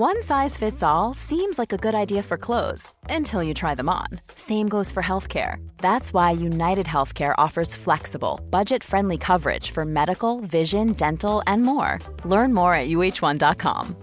One size fits all seems like a good idea for clothes until you try them on. Same goes for healthcare. That's why United Healthcare offers flexible, budget friendly coverage for medical, vision, dental, and more. Learn more at uh1.com.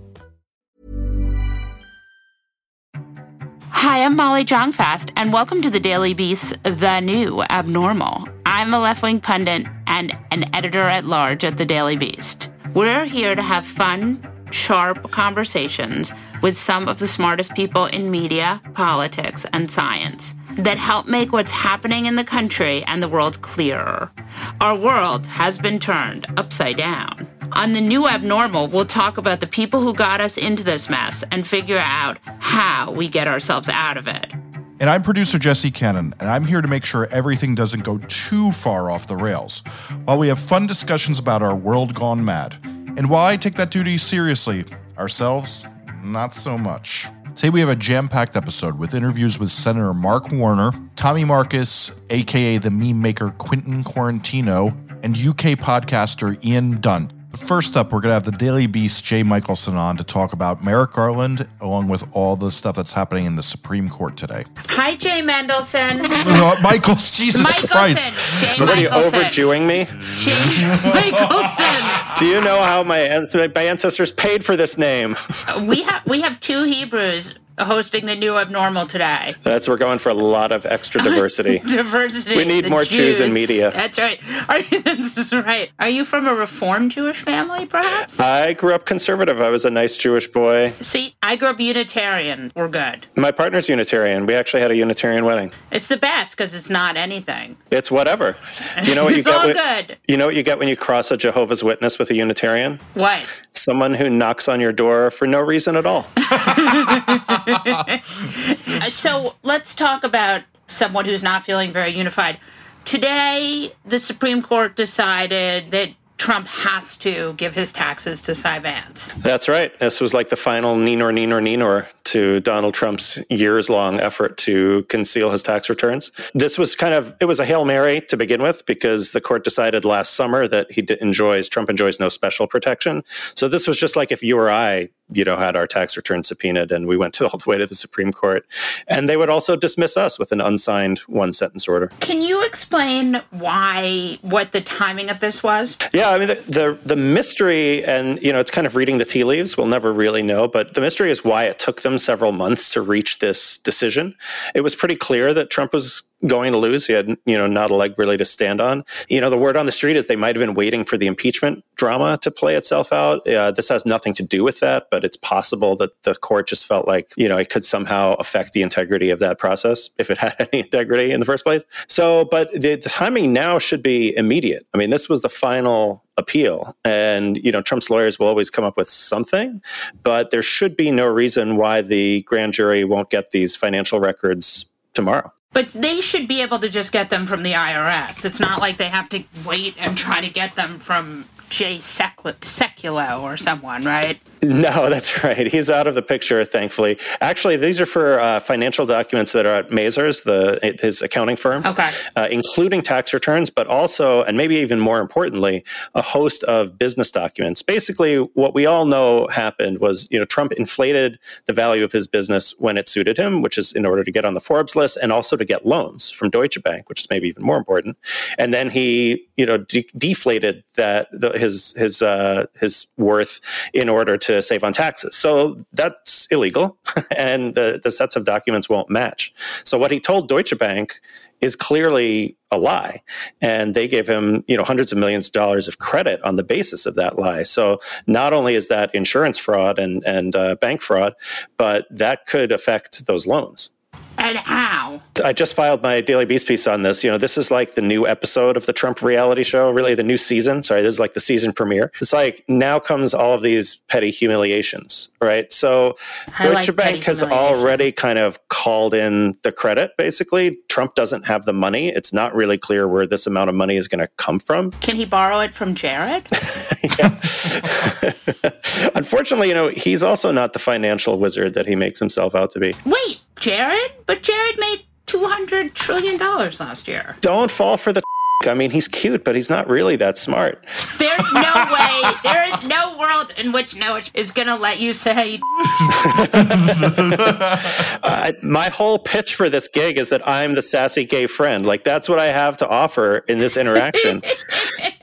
Hi, I'm Molly Jong-Fast, and welcome to the Daily Beast, The New Abnormal. I'm a left wing pundit and an editor at large at the Daily Beast. We're here to have fun, sharp conversations with some of the smartest people in media, politics, and science that help make what's happening in the country and the world clearer. Our world has been turned upside down. On the new abnormal, we'll talk about the people who got us into this mess and figure out how we get ourselves out of it. And I'm producer Jesse Cannon, and I'm here to make sure everything doesn't go too far off the rails, while we have fun discussions about our world gone mad. And why take that duty seriously, ourselves, not so much. Today we have a jam-packed episode with interviews with Senator Mark Warner, Tommy Marcus, aka the meme maker Quentin Quarantino, and UK podcaster Ian Dunt. But first up, we're going to have the Daily Beast Jay Michaelson on to talk about Merrick Garland, along with all the stuff that's happening in the Supreme Court today. Hi, Jay Mendelson. Uh, Michaels, Jesus Michelson. Christ. Jay What are you Michelson. overdoing me? Jay Michelson. Do you know how my, my ancestors paid for this name? we have we have two Hebrews hosting the new abnormal today. That's we're going for a lot of extra diversity. Diversity. We need more Jews in media. That's right. Are you, that's right. Are you from a Reformed Jewish family, perhaps? I grew up conservative. I was a nice Jewish boy. See, I grew up Unitarian. We're good. My partner's Unitarian. We actually had a Unitarian wedding. It's the best because it's not anything. It's whatever. Do you know what you It's get? all when, good. You know what you get when you cross a Jehovah's Witness with a Unitarian? What? Someone who knocks on your door for no reason at all. So let's talk about someone who's not feeling very unified. Today, the Supreme Court decided that Trump has to give his taxes to Cy Vance. That's right. This was like the final Ninor, Ninor, Ninor to Donald Trump's years long effort to conceal his tax returns. This was kind of, it was a Hail Mary to begin with because the court decided last summer that he enjoys, Trump enjoys no special protection. So this was just like if you or I, you know, had our tax return subpoenaed and we went to, all the way to the Supreme Court. And they would also dismiss us with an unsigned one sentence order. Can you explain why, what the timing of this was? Yeah, I mean the, the the mystery, and you know, it's kind of reading the tea leaves. We'll never really know, but the mystery is why it took them several months to reach this decision. It was pretty clear that Trump was going to lose. He had, you know, not a leg really to stand on. You know, the word on the street is they might have been waiting for the impeachment drama to play itself out. Uh, this has nothing to do with that, but it's possible that the court just felt like, you know, it could somehow affect the integrity of that process if it had any integrity in the first place. So, but the, the timing now should be immediate. I mean, this was the final appeal and you know trump's lawyers will always come up with something but there should be no reason why the grand jury won't get these financial records tomorrow But they should be able to just get them from the IRS. It's not like they have to wait and try to get them from Jay Sec- Sekulow or someone, right? No, that's right. He's out of the picture, thankfully. Actually, these are for uh, financial documents that are at Mazars, the his accounting firm, Okay. uh, including tax returns, but also, and maybe even more importantly, a host of business documents. Basically, what we all know happened was, you know, Trump inflated the value of his business when it suited him, which is in order to get on the Forbes list and also to get loans from Deutsche Bank, which is maybe even more important. And then he, you know, de- deflated that the, his his uh, his worth in order to save on taxes. So that's illegal, and the, the sets of documents won't match. So what he told Deutsche Bank is clearly a lie, and they gave him you know hundreds of millions of dollars of credit on the basis of that lie. So not only is that insurance fraud and and uh, bank fraud, but that could affect those loans. And how? I just filed my Daily Beast piece on this. You know, this is like the new episode of the Trump reality show, really the new season. Sorry, this is like the season premiere. It's like now comes all of these petty humiliations, right? So I like Deutsche Bank has already kind of called in the credit, basically. Trump doesn't have the money. It's not really clear where this amount of money is going to come from. Can he borrow it from Jared? Unfortunately, you know, he's also not the financial wizard that he makes himself out to be. Wait, Jared? But Jared made $200 trillion last year. Don't fall for the I mean, he's cute, but he's not really that smart. There's no way. There is no world in which Noah is going to let you say. uh, my whole pitch for this gig is that I'm the sassy gay friend. Like that's what I have to offer in this interaction.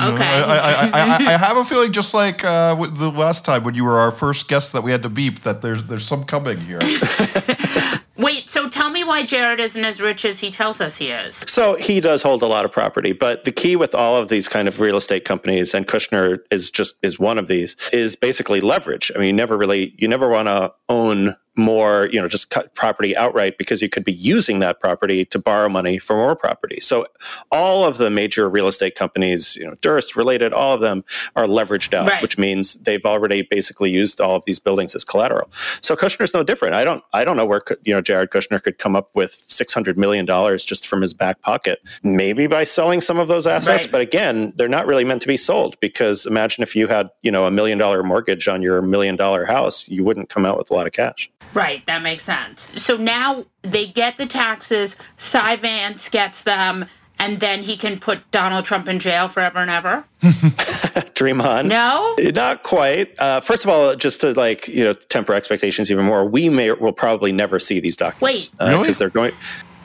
Okay. I, I, I, I, have a feeling, just like uh, the last time when you were our first guest that we had to beep, that there's there's some coming here. Wait, so tell me why Jared isn't as rich as he tells us he is. So he does hold a lot of property, but the key with all of these kind of real estate companies, and Kushner is just is one of these, is basically leverage. I mean, you never really you never want to own more, you know, just cut property outright because you could be using that property to borrow money for more property. So all of the major real estate companies, you know, Durst related, all of them are leveraged out, right. which means they've already basically used all of these buildings as collateral. So Kushner's no different. I don't, I don't know where, you know, Jared Kushner could come up with $600 million just from his back pocket, maybe by selling some of those assets. Right. But again, they're not really meant to be sold because imagine if you had, you know, a million dollar mortgage on your million dollar house, you wouldn't come out with a lot of cash. Right, that makes sense. So now they get the taxes, Cy Vance gets them, and then he can put Donald Trump in jail forever and ever? Dream on. No? Not quite. Uh, first of all, just to like, you know, temper expectations even more, we may will probably never see these documents. Wait. Uh, really? Because they're going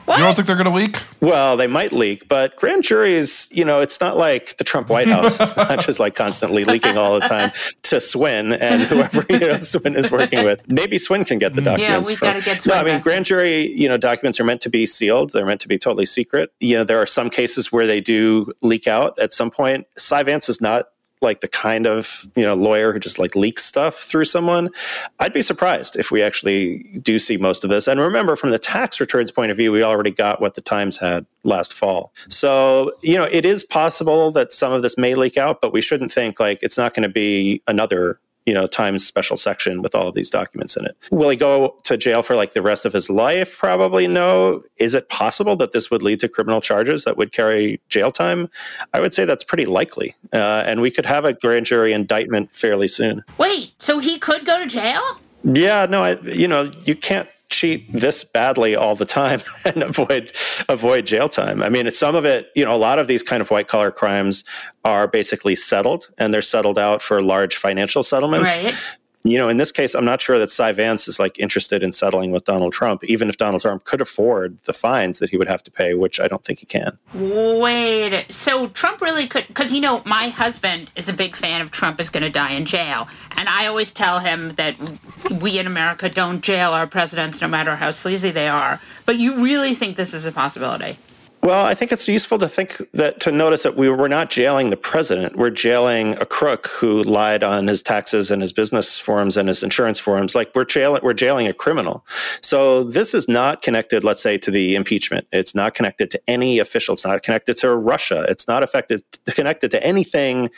what? You don't think they're going to leak? Well, they might leak, but grand juries, you know, it's not like the Trump White House. It's not just like constantly leaking all the time to Swan and whoever you know Swan is working with. Maybe Swan can get the documents. Yeah, we've got to get Swan. No, I mean, grand jury, you know, documents are meant to be sealed. They're meant to be totally secret. You know, there are some cases where they do leak out at some point. Cy Vance is not like the kind of you know lawyer who just like leaks stuff through someone i'd be surprised if we actually do see most of this. And remember from the tax returns point of view we already got what the times had last fall. So you know it is possible that some of this may leak out but we shouldn't think like it's not going to be another you know, Times special section with all of these documents in it. Will he go to jail for like the rest of his life? Probably no. Is it possible that this would lead to criminal charges that would carry jail time? I would say that's pretty likely. Uh, and we could have a grand jury indictment fairly soon. Wait, so he could go to jail? Yeah, no, I, you know, you can't cheat this badly all the time and avoid avoid jail time. I mean, some of it, you know, a lot of these kind of white collar crimes are basically settled and they're settled out for large financial settlements. Right you know, in this case, I'm not sure that Cy Vance is like interested in settling with Donald Trump, even if Donald Trump could afford the fines that he would have to pay, which I don't think he can. Wait, so Trump really could, because you know, my husband is a big fan of Trump is going to die in jail, and I always tell him that we in America don't jail our presidents, no matter how sleazy they are. But you really think this is a possibility? Well, I think it's useful to think that to notice that we were not jailing the president. We're jailing a crook who lied on his taxes and his business forms and his insurance forms. Like we're jailing, we're jailing a criminal. So this is not connected, let's say, to the impeachment. It's not connected to any official. It's not connected to Russia. It's not affected connected to anything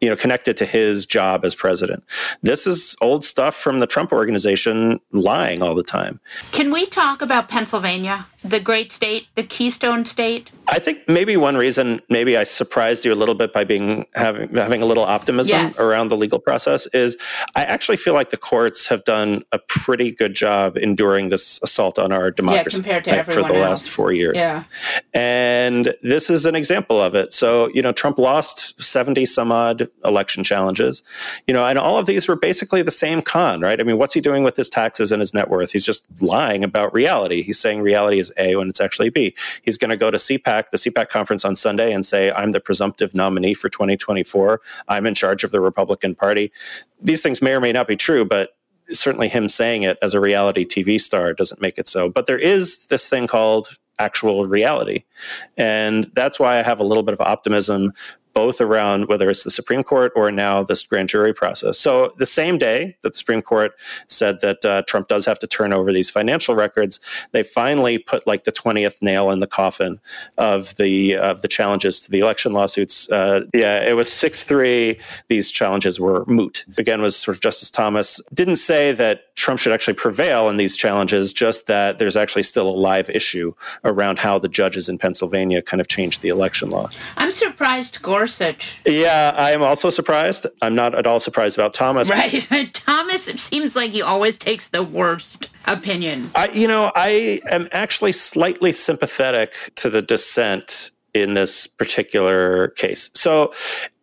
you know connected to his job as president. This is old stuff from the Trump organization lying all the time. Can we talk about Pennsylvania, the great state, the keystone state? I think maybe one reason maybe I surprised you a little bit by being having having a little optimism yes. around the legal process is I actually feel like the courts have done a pretty good job enduring this assault on our democracy yeah, right, for the else. last 4 years. Yeah. And this is an example of it. So, you know, Trump lost 70 some odd election challenges. You know, and all of these were basically the same con, right? I mean, what's he doing with his taxes and his net worth? He's just lying about reality. He's saying reality is A when it's actually B. He's going to go to CPAC, the CPAC conference on Sunday, and say, I'm the presumptive nominee for 2024. I'm in charge of the Republican Party. These things may or may not be true, but certainly him saying it as a reality TV star doesn't make it so. But there is this thing called actual reality. And that's why I have a little bit of optimism both around whether it's the Supreme Court or now this grand jury process. So the same day that the Supreme Court said that uh, Trump does have to turn over these financial records, they finally put like the twentieth nail in the coffin of the of the challenges to the election lawsuits. Uh, yeah, it was six three. These challenges were moot. Again, was sort of Justice Thomas didn't say that Trump should actually prevail in these challenges, just that there's actually still a live issue around how the judges in Pennsylvania kind of changed the election law. I'm surprised. Gore Gorsuch. Yeah, I am also surprised. I'm not at all surprised about Thomas. Right. Thomas seems like he always takes the worst opinion. I, you know, I am actually slightly sympathetic to the dissent in this particular case. So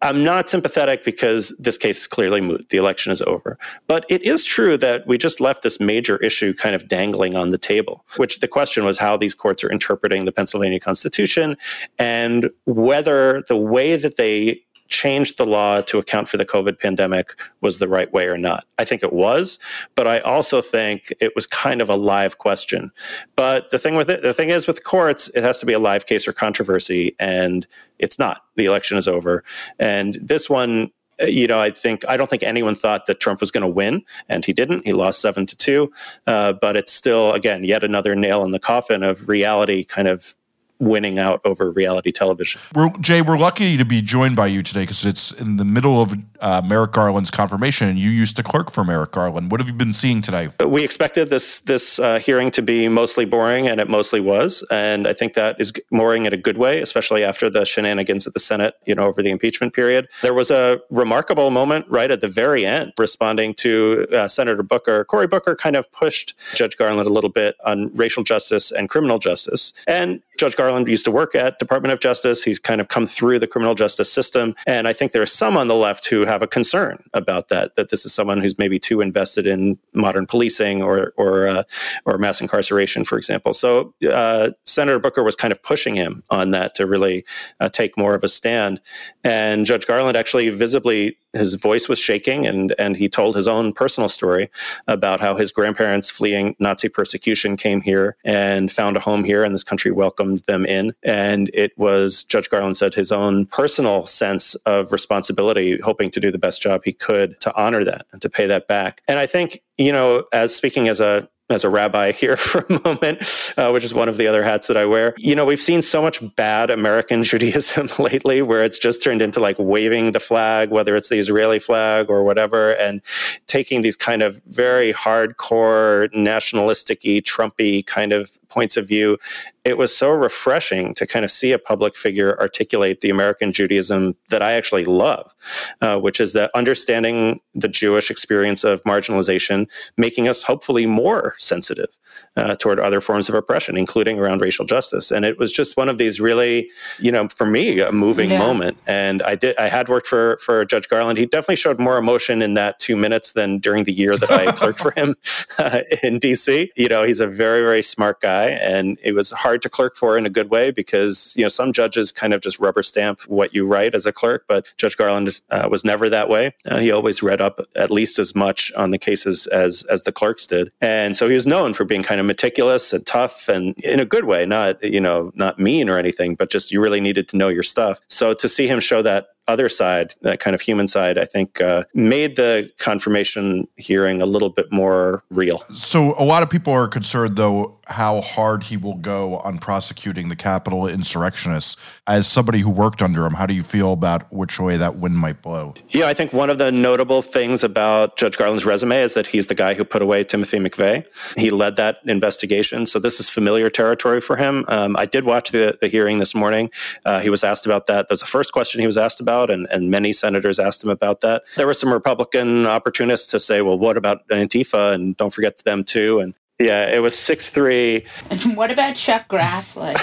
I'm not sympathetic because this case is clearly moot. The election is over. But it is true that we just left this major issue kind of dangling on the table, which the question was how these courts are interpreting the Pennsylvania Constitution and whether the way that they changed the law to account for the COVID pandemic was the right way or not. I think it was, but I also think it was kind of a live question. But the thing with it, the thing is with courts, it has to be a live case or controversy, and it's not. The election is over, and this one you know, I think I don't think anyone thought that Trump was going to win, and he didn't. He lost seven to two, uh, but it's still again yet another nail in the coffin of reality kind of winning out over reality television. We're, Jay, we're lucky to be joined by you today because it's in the middle of uh, Merrick Garland's confirmation, and you used to clerk for Merrick Garland. What have you been seeing today? We expected this this uh, hearing to be mostly boring, and it mostly was. And I think that is boring in a good way, especially after the shenanigans at the Senate, you know, over the impeachment period. There was a remarkable moment right at the very end, responding to uh, Senator Booker. Cory Booker kind of pushed Judge Garland a little bit on racial justice and criminal justice, and Judge Garland used to work at Department of Justice. He's kind of come through the criminal justice system. And I think there are some on the left who have a concern about that, that this is someone who's maybe too invested in modern policing or, or, uh, or mass incarceration, for example. So uh, Senator Booker was kind of pushing him on that to really uh, take more of a stand. And Judge Garland actually visibly his voice was shaking and and he told his own personal story about how his grandparents fleeing Nazi persecution came here and found a home here and this country welcomed them in and it was Judge Garland said his own personal sense of responsibility hoping to do the best job he could to honor that and to pay that back and I think you know as speaking as a as a rabbi here for a moment, uh, which is one of the other hats that I wear. You know, we've seen so much bad American Judaism lately where it's just turned into like waving the flag, whether it's the Israeli flag or whatever, and taking these kind of very hardcore, nationalistic Trumpy kind of points of view, it was so refreshing to kind of see a public figure articulate the American Judaism that I actually love, uh, which is that understanding the Jewish experience of marginalization, making us hopefully more sensitive uh, toward other forms of oppression, including around racial justice. And it was just one of these really, you know, for me, a moving yeah. moment. And I did, I had worked for for Judge Garland. He definitely showed more emotion in that two minutes than during the year that I clerked for him uh, in D.C. You know, he's a very very smart guy, and it was hard to clerk for in a good way because you know some judges kind of just rubber stamp what you write as a clerk, but Judge Garland uh, was never that way. Uh, he always read up at least as much on the cases as as the clerks did, and so he was known for being kind of meticulous and tough and in a good way, not, you know, not mean or anything, but just you really needed to know your stuff. So to see him show that other side, that kind of human side, I think uh, made the confirmation hearing a little bit more real. So, a lot of people are concerned, though, how hard he will go on prosecuting the Capitol insurrectionists. As somebody who worked under him, how do you feel about which way that wind might blow? Yeah, I think one of the notable things about Judge Garland's resume is that he's the guy who put away Timothy McVeigh. He led that investigation. So, this is familiar territory for him. Um, I did watch the, the hearing this morning. Uh, he was asked about that. That was the first question he was asked about about, and, and many senators asked him about that. There were some Republican opportunists to say, well, what about Antifa? And don't forget them too. And yeah, it was six three. And what about Chuck Grassley?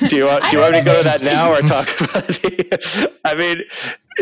do you want do you want me to go to that now or talk about the? I mean,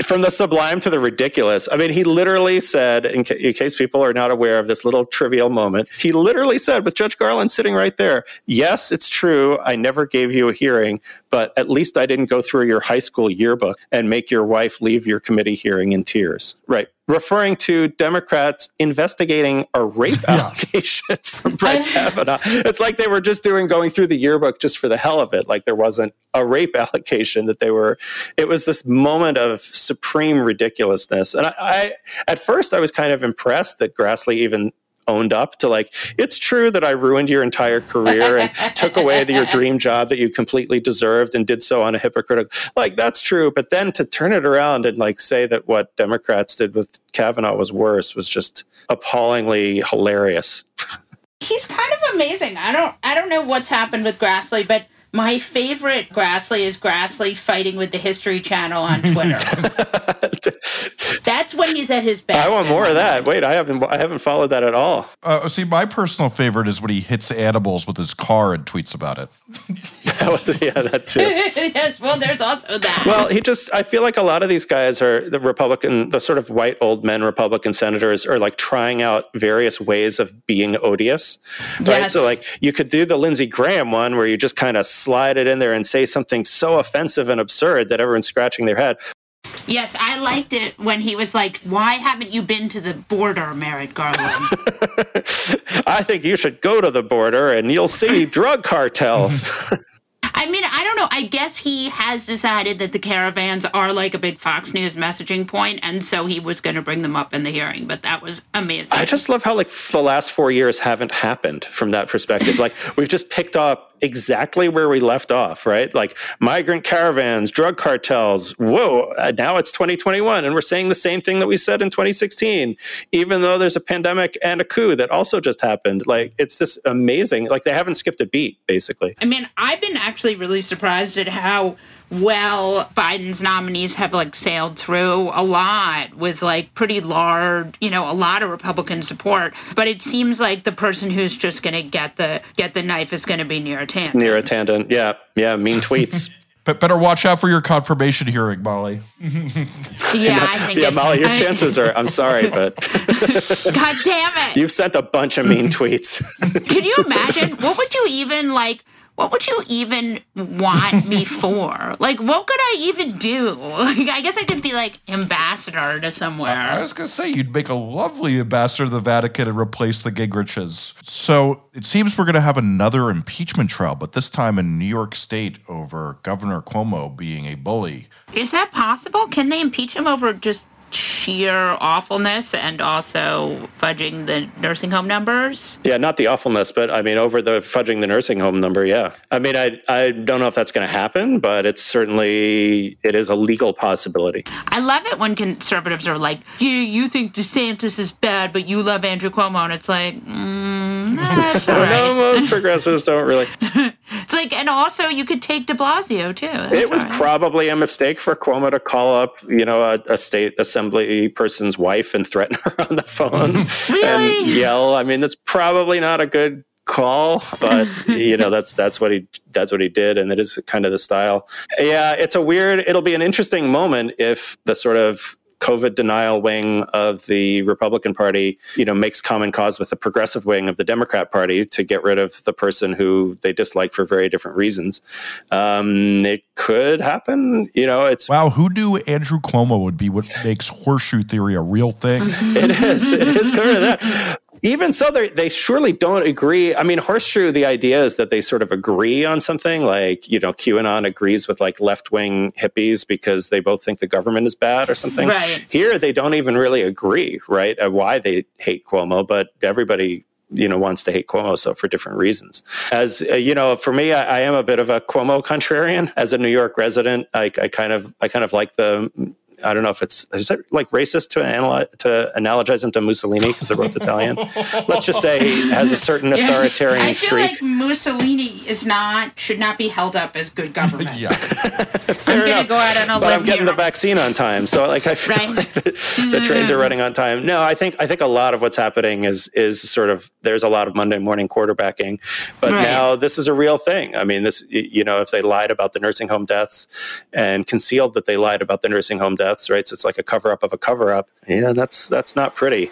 from the sublime to the ridiculous. I mean, he literally said, in, ca- in, case people are not aware of this little trivial moment, he literally said, with Judge Garland sitting right there, yes, it's true. I never gave you a hearing, but at least I didn't go through your high school yearbook and make your wife leave your committee hearing in tears. Right. Referring to Democrats investigating a rape yeah. allegation from Brett Kavanaugh. It's like they were just doing going through the yearbook just for the hell of it. Like there wasn't a rape allegation that they were, it was this moment of supreme ridiculousness. And I, I, at first, I was kind of impressed that Grassley even owned up to like it's true that I ruined your entire career and took away the, your dream job that you completely deserved and did so on a hypocritical like that's true but then to turn it around and like say that what Democrats did with Kavanaugh was worse was just appallingly hilarious. He's kind of amazing. I don't I don't know what's happened with Grassley but my favorite Grassley is Grassley fighting with the History Channel on Twitter. That's when he's at his best. I want more of that. Wait, I haven't I haven't followed that at all. Uh, see, my personal favorite is when he hits animals with his car and tweets about it. yeah, that too. yes, well, there's also that. Well, he just, I feel like a lot of these guys are the Republican, the sort of white old men Republican senators are like trying out various ways of being odious. Right. Yes. So, like, you could do the Lindsey Graham one where you just kind of slide it in there and say something so offensive and absurd that everyone's scratching their head. yes, I liked it when he was like, "Why haven't you been to the border, Merrick Garland?" I think you should go to the border and you'll see drug cartels. I mean, I don't know. I guess he has decided that the caravans are like a big Fox News messaging point, and so he was going to bring them up in the hearing. But that was amazing. I just love how like the last four years haven't happened from that perspective. like we've just picked up exactly where we left off, right? Like migrant caravans, drug cartels. Whoa! uh, Now it's 2021, and we're saying the same thing that we said in 2016, even though there's a pandemic and a coup that also just happened. Like it's this amazing. Like they haven't skipped a beat, basically. I mean, I've been actually really surprised at how well Biden's nominees have like sailed through a lot with like pretty large, you know, a lot of Republican support. But it seems like the person who's just going to get the get the knife is going to be near a Neera Tanden. Neera Tanden, yeah, yeah, mean tweets. But better watch out for your confirmation hearing, Molly. Yeah, I think. yeah, it's- Molly, your I- chances are. I'm sorry, but God damn it! you've sent a bunch of mean tweets. Can you imagine? What would you even like? What would you even want me for? Like, what could I even do? Like, I guess I could be like ambassador to somewhere. I was going to say, you'd make a lovely ambassador to the Vatican and replace the Gingriches. So it seems we're going to have another impeachment trial, but this time in New York State over Governor Cuomo being a bully. Is that possible? Can they impeach him over just sheer awfulness and also fudging the nursing home numbers? Yeah, not the awfulness, but I mean, over the fudging the nursing home number. Yeah, I mean, I I don't know if that's going to happen, but it's certainly it is a legal possibility. I love it when conservatives are like, "You you think DeSantis is bad, but you love Andrew Cuomo," and it's like, mm, Ah, that's all No, most progressives don't really. It's like, and also you could take De Blasio too. That's It was right. probably a mistake for Cuomo to call up, you know, a, a state assembly person's wife and threaten her on the phone Really? and yell. I mean, that's probably not a good call, but you know, that's that's what he that's what he did, and it is kind of the style. Yeah, it's a weird. It'll be an interesting moment if the sort of COVID denial wing of the Republican Party, you know, makes common cause with the progressive wing of the Democrat Party to get rid of the person who they dislike for very different reasons. Um, it could happen. You know, it's Wow, who knew Andrew Cuomo would be what makes horseshoe theory a real thing? it is. It is kind of that. Even so, they they surely don't agree. I mean, horseshoe. The idea is that they sort of agree on something. Like you know, QAnon agrees with like left wing hippies because they both think the government is bad or something. Right. Here, they don't even really agree, right? Why they hate Cuomo, but everybody you know wants to hate Cuomo so for different reasons. As uh, you know, for me, I, I am a bit of a Cuomo contrarian. As a New York resident, I, I kind of I kind of like the. I don't know if it's is it like racist to analyze to analogize him to Mussolini because they're both Italian. Let's just say he has a certain authoritarian I feel streak. like Mussolini is not should not be held up as good government. yeah. I'm gonna enough. go out on a but I'm getting here. the vaccine on time, so like I feel Right. like the mm-hmm. trains are running on time. No, I think I think a lot of what's happening is is sort of there's a lot of Monday morning quarterbacking, but Right. now this is a real thing. I mean, this you know if they lied about the nursing home deaths and concealed that they lied about the nursing home deaths, right? So it's like a cover up of a cover up. Yeah, that's that's not pretty.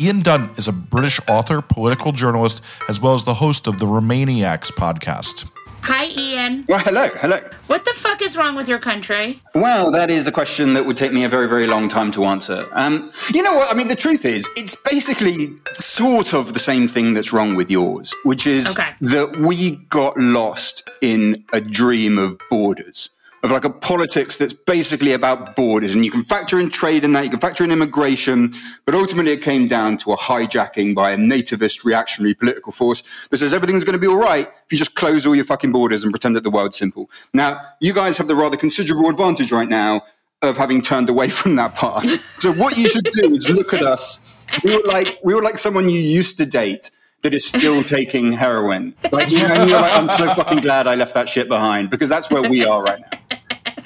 Ian Dunt is a British author, political journalist, as well as the host of the Remainiacs podcast. Hi, Ian. Well, hello, hello. What the fuck is wrong with your country? Well, that is a question that would take me a very, very long time to answer. Um, you know what? I mean, the truth is, it's basically sort of the same thing that's wrong with yours, which is Okay. that we got lost in a dream of borders. Of like a politics that's basically about borders, and you can factor in trade in that, you can factor in immigration, but ultimately it came down to a hijacking by a nativist reactionary political force that says everything's going to be all right if you just close all your fucking borders and pretend that the world's simple. Now, you guys have the rather considerable advantage right now of having turned away from that path. So what you should do is look at us. We were like we were like someone you used to date that is still taking heroin. Like you know, and you're like, I'm so fucking glad I left that shit behind because that's where we are right now.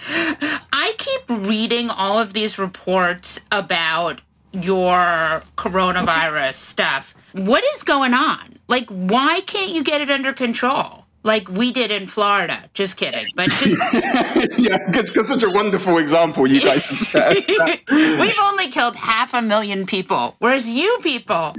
I keep reading all of these reports about your coronavirus stuff. What is going on? Like, why can't you get it under control? Like we did in Florida. Just kidding. But just... yeah, because such a wonderful example you guys have set. We've only killed half a million people, whereas you people.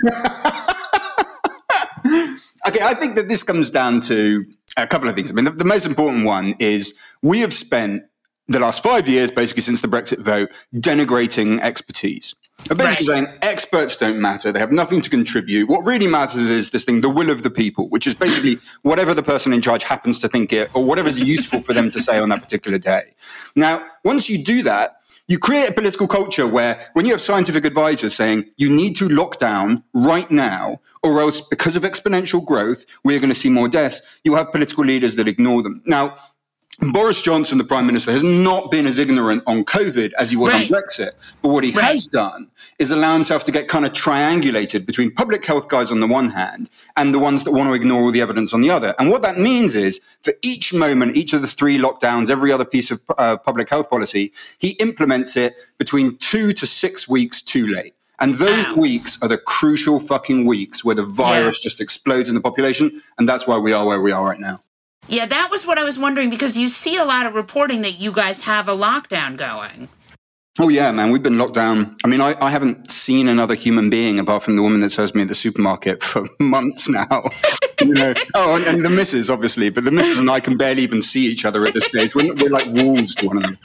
okay, I think that this comes down to a couple of things. I mean, the, the most important one is we have spent the last five years, basically since the Brexit vote, denigrating expertise. Basically right. saying experts don't matter. They have nothing to contribute. What really matters is this thing, the will of the people, which is basically whatever the person in charge happens to think it or whatever's useful for them to say on that particular day. Now, once you do that, you create a political culture where when you have scientific advisors saying you need to lock down right now, or else because of exponential growth, we're going to see more deaths, you have political leaders that ignore them. Now, Boris Johnson, the Prime Minister, has not been as ignorant on COVID as he was right. on Brexit. But what he right. has done is allow himself to get kind of triangulated between public health guys on the one hand and the ones that want to ignore all the evidence on the other. And what that means is for each moment, each of the three lockdowns, every other piece of uh, public health policy, he implements it between two to six weeks too late. And those Ow. weeks are the crucial fucking weeks where the virus yeah. just explodes in the population. And that's why we are where we are right now. Yeah, that was what I was wondering because you see a lot of reporting that you guys have a lockdown going. Oh yeah, man, we've been locked down. I mean, I, I haven't seen another human being apart from the woman that serves me at the supermarket for months now. you know, oh, and, and, the missus, obviously, but the missus and I can barely even see each other at this stage. We're, we're like wolves to one another.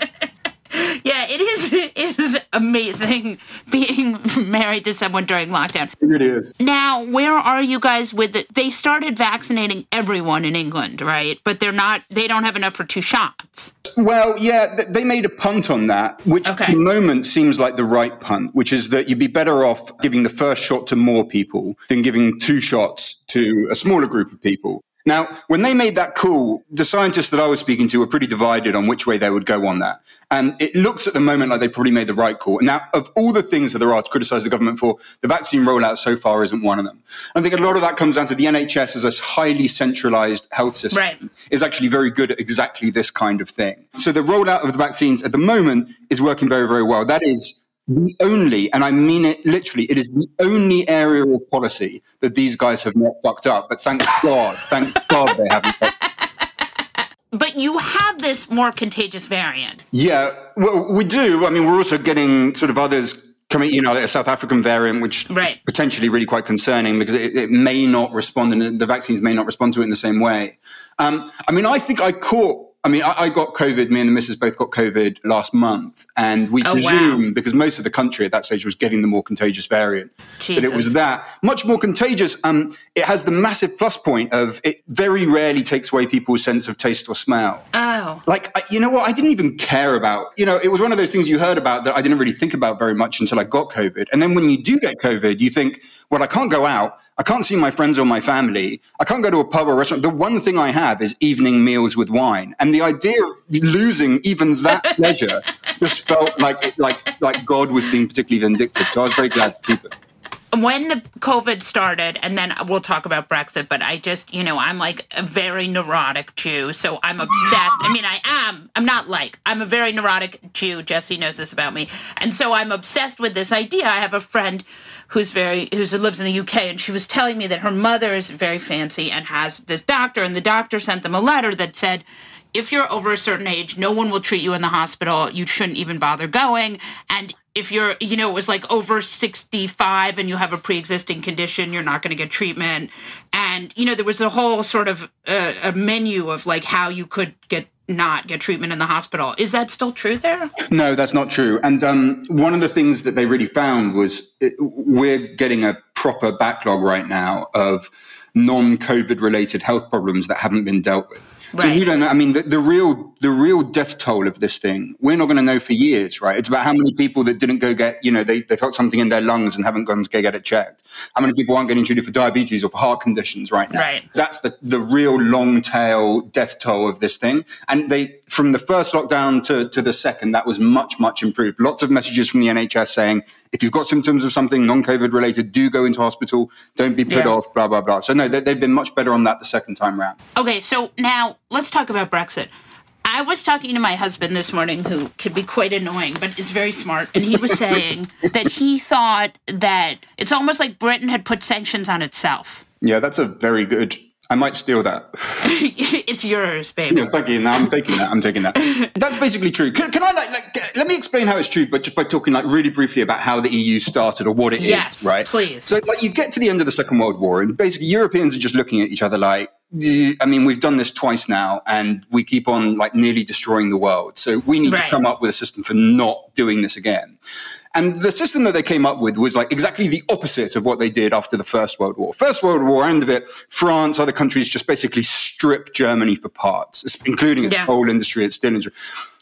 Yeah, it is. It is amazing being married to someone during lockdown. It is. Now, where are you guys with it? They started vaccinating everyone in England, right? But they're not. They don't have enough for two shots. Well, yeah, they made a punt on that, which okay. at the moment seems like the right punt, which is that you'd be better off giving the first shot to more people than giving two shots to a smaller group of people. Now, when they made that call, the scientists that I was speaking to were pretty divided on which way they would go on that. And it looks at the moment like they probably made the right call. Now, of all the things that there are to criticize the government for, the vaccine rollout so far isn't one of them. I think a lot of that comes down to the NHS as a highly centralized health system right. is actually very good at exactly this kind of thing. So the rollout of the vaccines at the moment is working very, very well. That is the only, and I mean it literally, it is the only area of policy that these guys have not fucked up. But thank God, thank God they haven't. But you have this more contagious variant. Yeah, well, we do. I mean, we're also getting sort of others coming, you know, a South African variant, which right. potentially really quite concerning because it, it, may not respond and the vaccines may not respond to it in the same way. Um, I mean, I think I caught I mean, I, I, got COVID. Me and the missus both got COVID last month, and we oh, presume wow. because most of the country at that stage was getting the more contagious variant, Jesus. that it was that much more contagious. Um, it has the massive plus point of it very rarely takes away people's sense of taste or smell. Oh, like you know what? I didn't even care about. You know, it was one of those things you heard about that I didn't really think about very much until I got COVID, and then when you do get COVID, you think, well, I can't go out. I can't see my friends or my family. I can't go to a pub or restaurant. The one thing I have is evening meals with wine. And the idea of losing even that pleasure just felt like, like, like God was being particularly vindictive. So I was very glad to keep it when the COVID started, and then we'll talk about Brexit, but I just, you know, I'm like a very neurotic Jew. So I'm obsessed. I mean, I am. I'm not like, I'm a very neurotic Jew. Jesse knows this about me. And so I'm obsessed with this idea. I have a friend who's very who lives in the UK, and she was telling me that her mother is very fancy and has this doctor, and the doctor sent them a letter that said, if you're over a certain age, no one will treat you in the hospital. You shouldn't even bother going. And if you're, you know, it was like over 65 and you have a pre existing condition, you're not going to get treatment. And, you know, there was a whole sort of uh, a menu of like how you could get not get treatment in the hospital. Is that still true there? No, that's not true. And um, one of the things that they really found was it, we're getting a proper backlog right now of non COVID related health problems that haven't been dealt with. Right. So we don't know. I mean, the, the, real the real death toll of this thing, we're not going to know for years, right? It's about how many people that didn't go get, you know, they, they felt something in their lungs and haven't gone to go get it checked. How many people aren't getting treated for diabetes or for heart conditions right now? Right. That's the, the real long tail death toll of this thing. And they, from the first lockdown to, to the second, that was much, much improved. Lots of messages from the NHS saying, if you've got symptoms of something non COVID related, do go into hospital. Don't be put yeah. off, blah, blah, blah. So, no, they, they've been much better on that the second time round. Okay. So now let's talk about Brexit. I was talking to my husband this morning, who can be quite annoying, but is very smart, and he was saying that he thought that it's almost like Britain had put sanctions on itself. Yeah, that's a very good. I might steal that. it's yours, baby. Yeah, thank you. Now I'm taking that. I'm taking that. That's basically true. Can, can I like, like let me explain how it's true, but just by talking like really briefly about how the EU started or what it yes, is, right? Please. So like you get to the end of the Second World War, and basically Europeans are just looking at each other like, I mean, we've done this twice now, and we keep on like nearly destroying the world. So we need Right. to come up with a system for not doing this again. And the system that they came up with was like exactly the opposite of what they did after the First World War. First World War, end of it, France, other countries just basically stripped Germany for parts, including its Yeah. coal industry, its steel industry.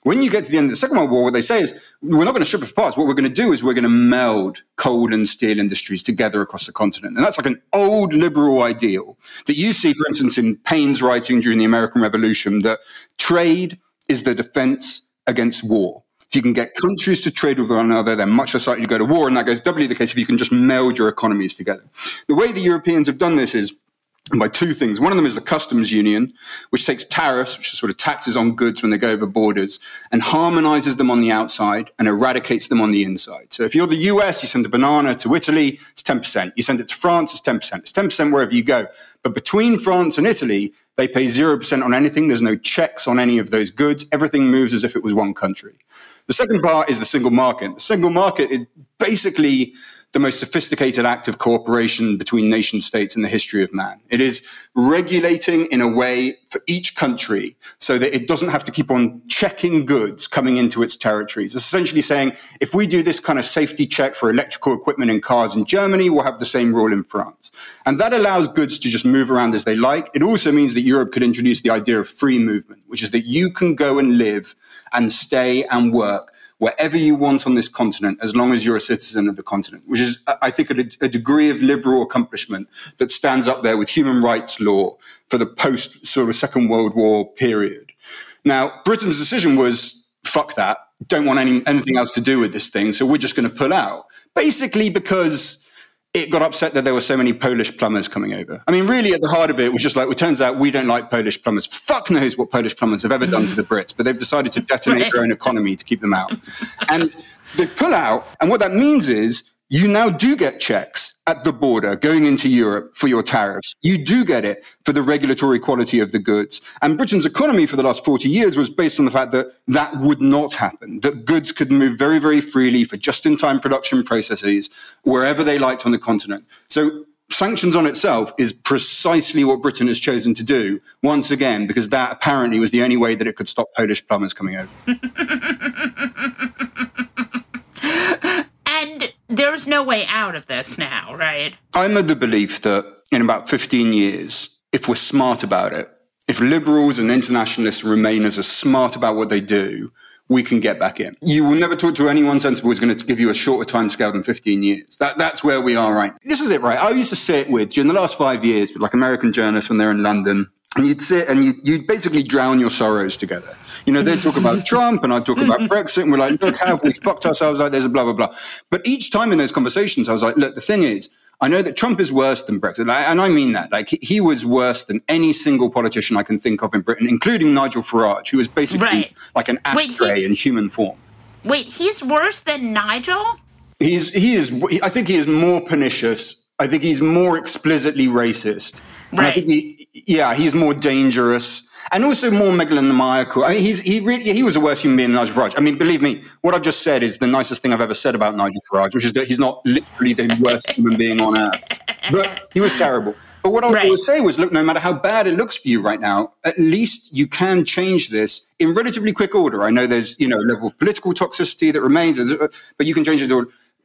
When you get to the end of the Second World War, what they say is, we're not going to strip it for parts. What we're going to do is we're going to meld coal and steel industries together across the continent. And that's like an old liberal ideal that you see, for instance, in Paine's writing during the American Revolution, that trade is the defense against war. If you can get countries to trade with one another, they're much less likely to go to war. And that goes doubly the case if you can just meld your economies together. The way the Europeans have done this is by two things. One of them is the customs union, which takes tariffs, which are sort of taxes on goods when they go over borders, and harmonizes them on the outside and eradicates them on the inside. So if you're the US, you send a banana to Italy, it's 10%. You send it to France, it's 10%. It's 10% wherever you go. But between France and Italy, they pay 0% on anything. There's no checks on any of those goods. Everything moves as if it was one country. The second part is the single market. The single market is basically the most sophisticated act of cooperation between nation states in the history of man. It is regulating in a way for each country so that it doesn't have to keep on checking goods coming into its territories. It's essentially saying if we do this kind of safety check for electrical equipment in cars in Germany, we'll have the same rule in France. And that allows goods to just move around as they like. It also means that Europe could introduce the idea of free movement, which is that you can go and live and stay and work wherever you want on this continent, as long as you're a citizen of the continent, which is, I think, a, a, degree of liberal accomplishment that stands up there with human rights law for the post sort of Second World War period. Now, Britain's decision was fuck that, don't want any, anything else to do with this thing, so we're just going to pull out. Basically, because it got upset that there were so many Polish plumbers coming over. I mean, really, at the heart of it was just like, well, it turns out we don't like Polish plumbers. Fuck knows what Polish plumbers have ever done to the Brits, but they've decided to detonate Right. their own economy to keep them out. And they pull out, and what that means is you now do get checks at the border going into Europe for your tariffs. You do get it for the regulatory quality of the goods. And Britain's economy for the last 40 years was based on the fact that that would not happen, that goods could move very, very freely for just in time production processes wherever they liked on the continent. So sanctions on itself is precisely what Britain has chosen to do once again, because that apparently was the only way that it could stop Polish plumbers coming over. And there's no way out of this now, right? I'm of the belief that in about 15 years, if we're smart about it, if liberals and internationalists Remainers are smart about what they do, we can get back in. You will never talk to anyone sensible who's going to give you a shorter time scale than 15 years. That, that's where we are right. This is it, right? I used to sit with, during the last five years, with like American journalists when they're in London, and you'd sit and you'd, you'd basically drown your sorrows together. You know, they'd talk about Trump and I'd talk about mm. Brexit, and we're like, look, how have we fucked ourselves like there's a blah, blah, blah. But each time in those conversations, I was like, look, the thing is, I know that Trump is worse than Brexit, and I mean that. Like, he- was worse than any single politician I can think of in Britain, including Nigel Farage, who was basically Right. like an Wait, he- ashtray in human form. Wait, he's worse than Nigel? He's he is. I think he is more pernicious. I think he's more explicitly racist. Right. think he, yeah, he's more dangerous and also more megalomaniacal. I mean, he's he really he was a worse human being than Nigel Farage. I mean, believe me, what I've just said is the nicest thing I've ever said about Nigel Farage, which is that he's not literally the worst human being on earth. But he was terrible. But what I Right. would say was, look, no matter how bad it looks for you right now, at least you can change this in relatively quick order. I know there's, you know, a level of political toxicity that remains, but you can change it.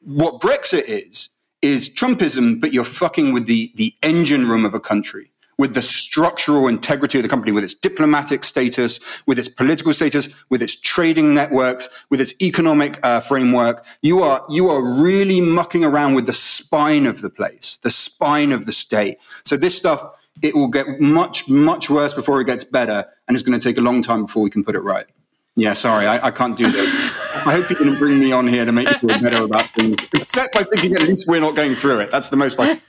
What Brexit is, is Trumpism, but you're fucking with the, the engine room of a country, with the structural integrity of the company, with its diplomatic status, with its political status, with its trading networks, with its economic uh, framework. You are, you are really mucking around with the spine of the place, the spine of the state. So this stuff, it will get much, much worse before it gets better, and it's going to take a long time before we can put it right. Yeah, sorry, I, I can't do that. I hope you can bring me on here to make you feel better about things, except by thinking at least we're not going through it. That's the most like.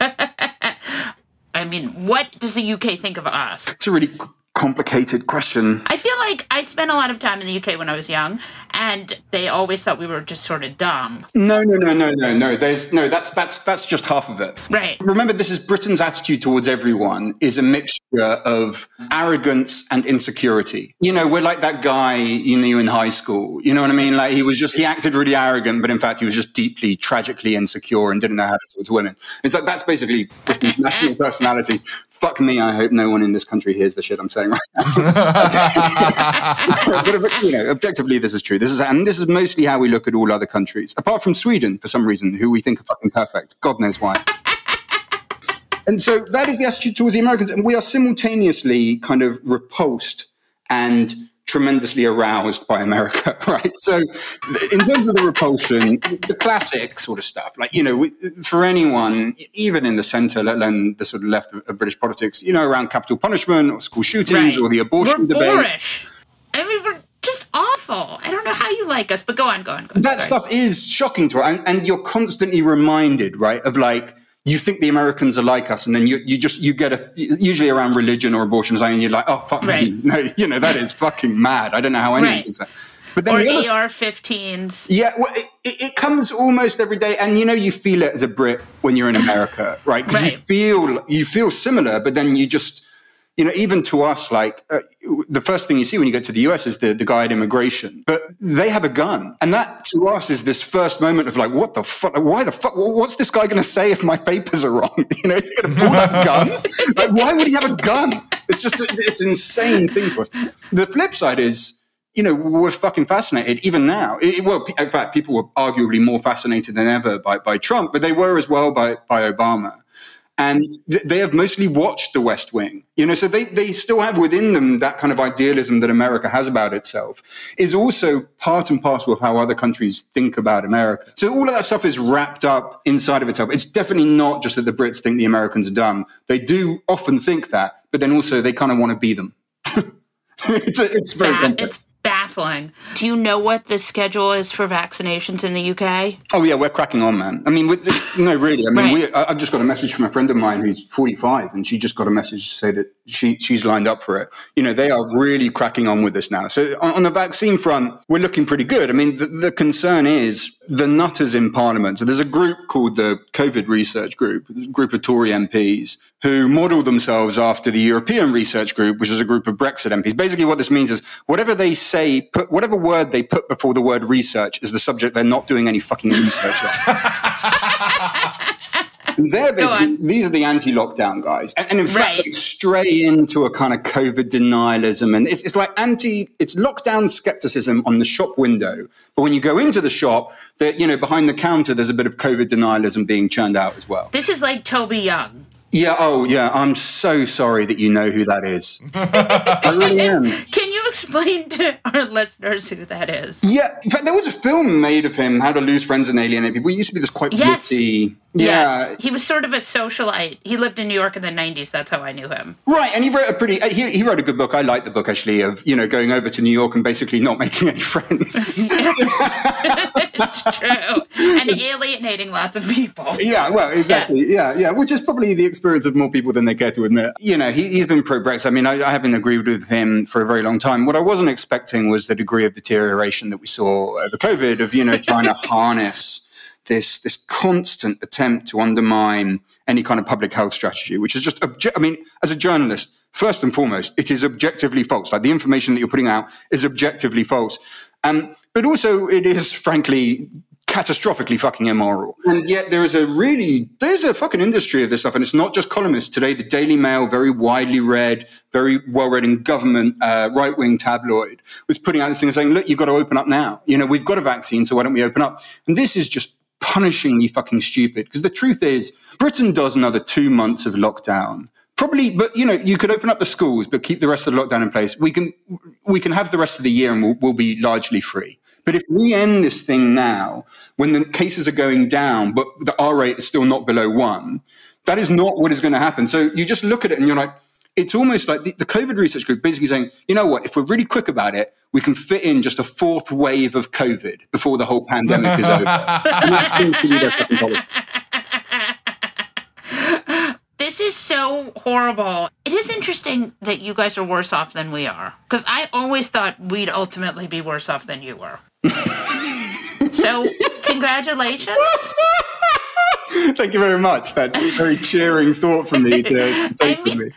I mean, what does the UK think of us? It's a really complicated question. I feel like I spent a lot of time in the UK when I was young, and they always thought we were just sort of dumb. No, no, no, no, no, no. There's no. That's that's that's just half of it. Right. Remember, this is Britain's attitude towards everyone is a mixture of arrogance and insecurity. You know, we're like that guy you knew in high school. You know what I mean? Like he was just he acted really arrogant, but in fact he was just deeply, tragically insecure and didn't know how to talk to women. It's like that's basically Britain's national personality. Fuck me. I hope no one in this country hears the shit I'm saying right now. but you know, objectively, this is true. This is and this is mostly how we look at all other countries, apart from Sweden for some reason, who we think are fucking perfect. God knows why. And so that is the attitude towards the Americans, and we are simultaneously kind of repulsed and tremendously aroused by America, right? So, in terms of the repulsion, the classic sort of stuff, like, you know, for anyone, even in the center, let alone the sort of left of, British politics, you know, around capital punishment or school shootings right. or the abortion we're debate. Boorish. I mean, we're just awful. I don't know how you like us, but go on, go on, go on. That Sorry. stuff is shocking to us. And, and you're constantly reminded, right, of like, you think the Americans are like us, and then you, you just you get a usually around religion or abortion, and you're like, oh fuck right. me, no, you know that is fucking mad. I don't know how anyone right. thinks that. But then or the AR-15s. Yeah, well, it, it, comes almost every day, and you know you feel it as a Brit when you're in America, right? Because right. you feel you feel similar, but then you just you know, even to us, like uh, the first thing you see when you get to the US is the, the guy at immigration, but they have a gun. And that to us is this first moment of like, what the fuck? Why the fuck? What's this guy going to say if my papers are wrong? You know, is he going to pull that gun? like, why would he have a gun? It's just this insane thing to us. The flip side is, you know, we're fucking fascinated even now. It, well, in fact, people were arguably more fascinated than ever by, by Trump, but they were as well by, by Obama and th- they have mostly watched the West Wing. You know, so they, they still have within them that kind of idealism that America has about itself is also part and parcel of how other countries think about America. So all of that stuff is wrapped up inside of itself. It's definitely not just that the Brits think the Americans are dumb. They do often think that, but then also they kind of want to be them. it's, a, it's very that, It's baffling. Do you know what the schedule is for vaccinations in the UK? Oh yeah, we're cracking on, man. I mean, with the, no, really. I mean, right. we, I, have just got a message from a friend of mine who's 45, and she just got a message to say that she she's lined up for it. You know, they are really cracking on with this now. So on, on the vaccine front, we're looking pretty good. I mean, the, the concern is the nutters in Parliament. So there's a group called the COVID Research Group, a group of Tory MPs who model themselves after the European Research Group, which is a group of Brexit MPs. Basically, what this means is whatever they say, put whatever word they put before the word research is the subject they're not doing any fucking research on. They're basically, these are the anti-lockdown guys. And, and in fact, right. they stray into a kind of COVID denialism. And it's, it's like anti, it's lockdown skepticism on the shop window. But when you go into the shop, that you know, behind the counter, there's a bit of COVID denialism being churned out as well. This is like Toby Young. Yeah. Oh, yeah. I'm so sorry that you know who that is. I really am. Can you explain to our listeners who that is? Yeah. In fact, there was a film made of him, How to Lose Friends and Alienate People. He used to be this quite yes. witty. Yeah. Yes. He was sort of a socialite. He lived in New York in the 90s. That's how I knew him. Right. And he wrote a pretty, uh, he, he wrote a good book. I like the book actually of, you know, going over to New York and basically not making any friends. it's true. And alienating lots of people. Yeah. Well, exactly. Yeah. yeah. yeah. Which is probably the experience of more people than they care to admit. You know, he, has been pro Brexit. I mean, I, I haven't agreed with him for a very long time. What I wasn't expecting was the degree of deterioration that we saw over COVID of, you know, trying to harness this this constant attempt to undermine any kind of public health strategy, which is just obje- I mean, as a journalist, first and foremost, it is objectively false. Like the information that you're putting out is objectively false. Um, but also, it is frankly catastrophically fucking immoral. And yet there is a really, there's a fucking industry of this stuff. And it's not just columnists. Today, the Daily Mail, very widely read, very well read in government, uh, right wing tabloid, was putting out this thing saying, look, you've got to open up now. You know, we've got a vaccine, so why don't we open up? And this is just punishing you fucking stupid. Because the truth is, Britain does another two months of lockdown. Probably, but you know, you could open up the schools, but keep the rest of the lockdown in place. We can, we can have the rest of the year, and we'll, we'll be largely free. But if we end this thing now, when the cases are going down, but the R rate is still not below one, that is not what is going to happen. So you just look at it and you're like, it's almost like the, the, COVID research group basically saying, you know what, if we're really quick about it, we can fit in just a fourth wave of COVID before the whole pandemic is over. and that seems to be their fucking policy. Is so horrible. It is interesting that you guys are worse off than we are, because I always thought we'd ultimately be worse off than you were. so, congratulations. Thank you very much. That's a very cheering thought for me to, to take I mean, me.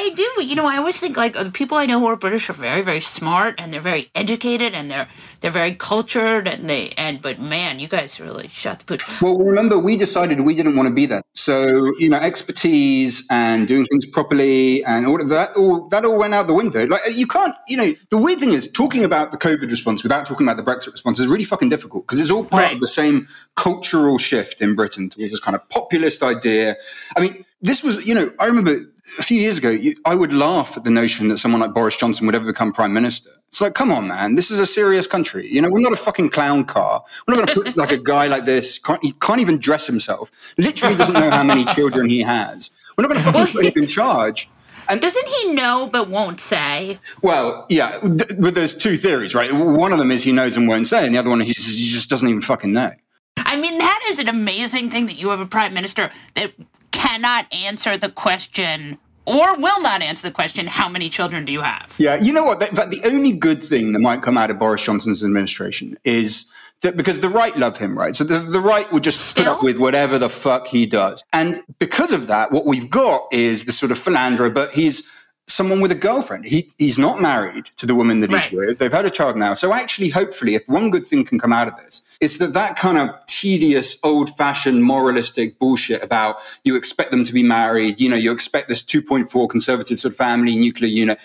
I do. You know, I always think like the people I know who are British are very, very smart and they're very educated and they're they're very cultured and they and but man, you guys really shut the pooch. Well, remember we decided we didn't want to be that. So you know, expertise and doing things properly and all of that all that all went out the window. Like you can't. You know, the weird thing is talking about the COVID response without talking about the Brexit response is really fucking difficult because it's all part right. of the same cultural shift in Britain towards this kind of populist idea. I mean this was, you know, I remember a few years ago, I would laugh at the notion that someone like Boris Johnson would ever become prime minister. It's like, come on, man, this is a serious country. You know, we're not a fucking clown car. We're not going to put like a guy like this. Can't, he can't even dress himself. Literally doesn't know how many children he has. We're not going to fucking put him in charge. And doesn't he know but won't say? Well, yeah, but there's two theories, right? One of them is he knows and won't say, and the other one is he just doesn't even fucking know. I mean, that is an amazing thing that you have a prime minister that cannot answer the question or will not answer the question, how many children do you have? Yeah, you know what? The, the only good thing that might come out of Boris Johnson's administration is that because the right love him, right? So the, the right would just Still? put up with whatever the fuck he does. And because of that, what we've got is the sort of philanderer, but he's someone with a girlfriend. He, he's not married to the woman that right. he's with. They've had a child now. So actually, hopefully, if one good thing can come out of this, it's that that kind of tedious, old fashioned, moralistic bullshit about you expect them to be married, you know, you expect this 2.4 conservative sort of family nuclear unit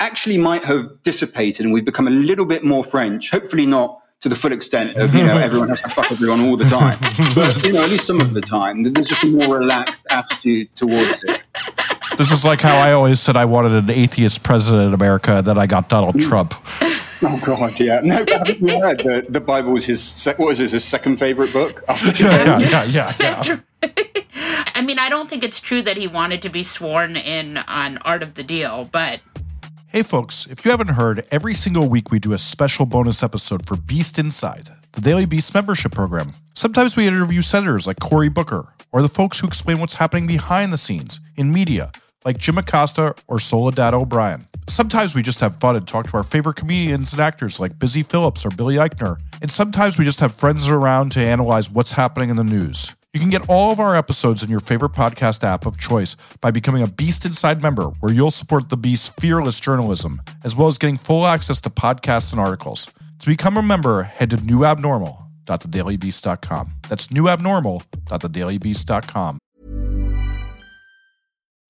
actually might have dissipated and we've become a little bit more French. Hopefully not to the full extent of, you know, everyone has to fuck everyone all the time. But, you know, at least some of the time, there's just a more relaxed attitude towards it. This is like how I always said I wanted an atheist president in America, that I got Donald mm. Trump. Oh God, yeah. No, haven't you heard the, the Bible was his what was his, his second favorite book after his yeah, yeah, yeah, yeah. I mean, I don't think it's true that he wanted to be sworn in on Art of the Deal, but Hey folks, if you haven't heard, every single week we do a special bonus episode for Beast Inside, the Daily Beast membership program. Sometimes we interview senators like Cory Booker, or the folks who explain what's happening behind the scenes in media, like Jim Acosta or Soledad O'Brien. Sometimes we just have fun and talk to our favorite comedians and actors like Busy Phillips or Billy Eichner. And sometimes we just have friends around to analyze what's happening in the news. You can get all of our episodes in your favorite podcast app of choice by becoming a Beast Inside member, where you'll support the Beast's fearless journalism, as well as getting full access to podcasts and articles. To become a member, head to newabnormal.thedailybeast.com. That's newabnormal.thedailybeast.com.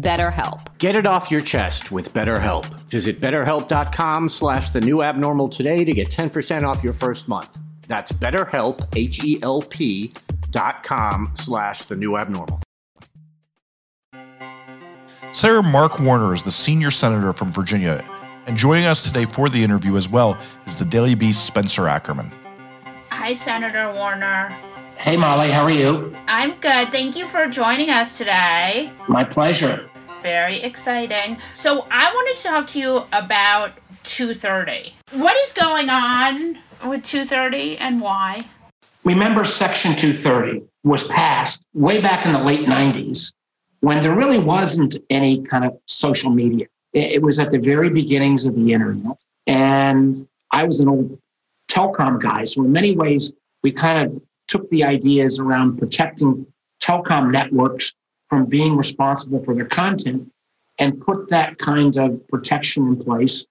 BetterHelp. Get it off your chest with BetterHelp. Visit betterhelp.com slash the new abnormal today to get 10% off your first month. That's betterhelp, H-E-L-P dot com slash the new abnormal. Senator Mark Warner is the senior senator from Virginia, and joining us today for the interview as well is the Daily Beast Spencer Ackerman. Hi, Senator Warner. Hey, Molly, how are you? I'm good. Thank you for joining us today. My pleasure. Very exciting. So, I wanted to talk to you about 230. What is going on with 230 and why? Remember, Section 230 was passed way back in the late 90s when there really wasn't any kind of social media. It was at the very beginnings of the internet. And I was an old telecom guy. So, in many ways, we kind of took the ideas around protecting telecom networks from being responsible for their content and put that kind of protection in place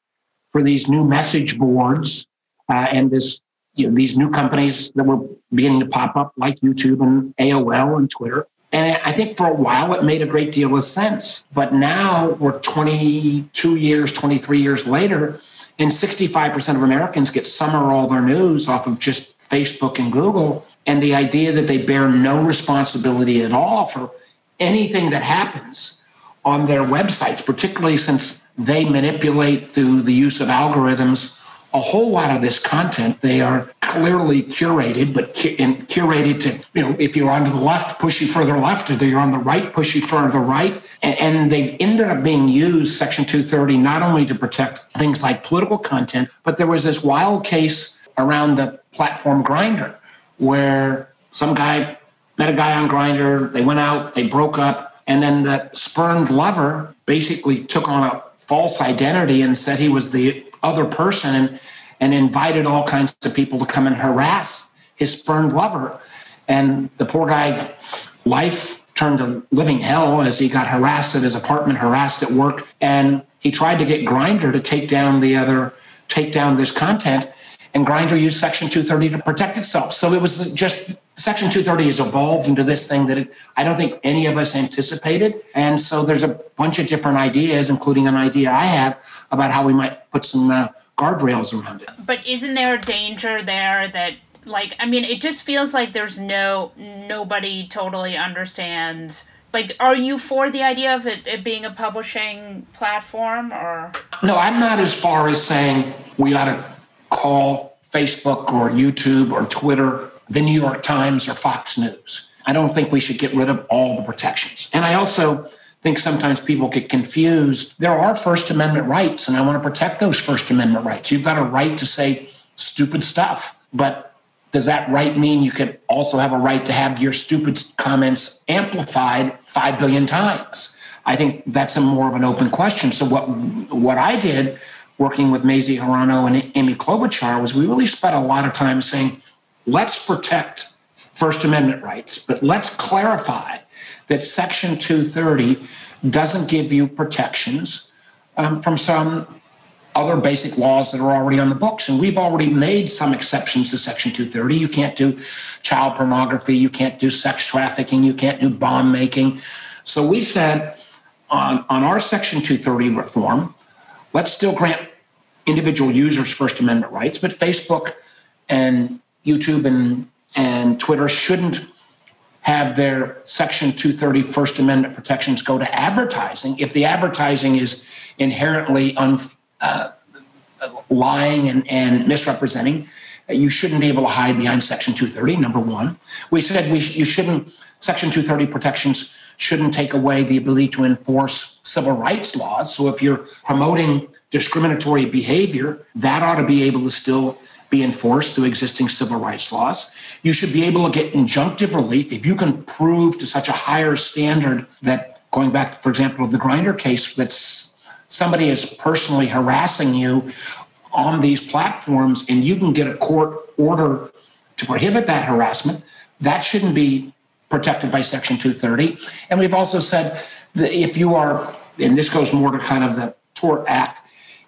for these new message boards uh, and this you know these new companies that were beginning to pop up like YouTube and AOL and Twitter. And I think for a while it made a great deal of sense. But now we're 22 years, 23 years later, and 65% of Americans get some or all their news off of just Facebook and Google and the idea that they bear no responsibility at all for anything that happens on their websites, particularly since they manipulate through the use of algorithms a whole lot of this content. They are clearly curated, but cu- curated to, you know, if you're on the left, push you further left, If you're on the right, push you further right. And, and they've ended up being used, Section 230, not only to protect things like political content, but there was this wild case around the platform Grindr where some guy met a guy on Grindr, they went out, they broke up, and then the spurned lover basically took on a false identity and said he was the other person and, and invited all kinds of people to come and harass his spurned lover. And the poor guy, life turned to living hell as he got harassed at his apartment, harassed at work, and he tried to get Grindr to take down the other, take down this content and Grindr used Section 230 to protect itself. So it was just Section 230 has evolved into this thing that it, I don't think any of us anticipated. And so there's a bunch of different ideas, including an idea I have about how we might put some uh, guardrails around it. But isn't there a danger there that like I mean it just feels like there's no nobody totally understands like are you for the idea of it, it being a publishing platform or no i'm not as far as saying we ought to call Facebook or YouTube or Twitter the New York Times or Fox News. I don't think we should get rid of all the protections. And I also think sometimes people get confused. There are First Amendment rights, and I want to protect those First Amendment rights. You've got a right to say stupid stuff, but does that right mean you could also have a right to have your stupid comments amplified 5 billion times? I think that's a more of an open question. So what what I did working with Mazie Hirono and Amy Klobuchar was we really spent a lot of time saying, let's protect First Amendment rights, but let's clarify that Section 230 doesn't give you protections um, from some other basic laws that are already on the books. And we've already made some exceptions to Section 230. You can't do child pornography, you can't do sex trafficking, you can't do bomb making. So we said on, on our Section 230 reform, Let's still grant individual users First Amendment rights, but Facebook and YouTube and, and Twitter shouldn't have their Section 230 First Amendment protections go to advertising if the advertising is inherently un, uh, lying and, and misrepresenting. You shouldn't be able to hide behind Section 230, number one. We said we, you shouldn't, Section 230 protections shouldn't take away the ability to enforce civil rights laws. So if you're promoting discriminatory behavior, that ought to be able to still be enforced through existing civil rights laws. You should be able to get injunctive relief if you can prove to such a higher standard that going back, for example, of the Grindr case, that's somebody is personally harassing you on these platforms and you can get a court order to prohibit that harassment, that shouldn't be protected by Section 230. And we've also said that if you are, and this goes more to kind of the tort act,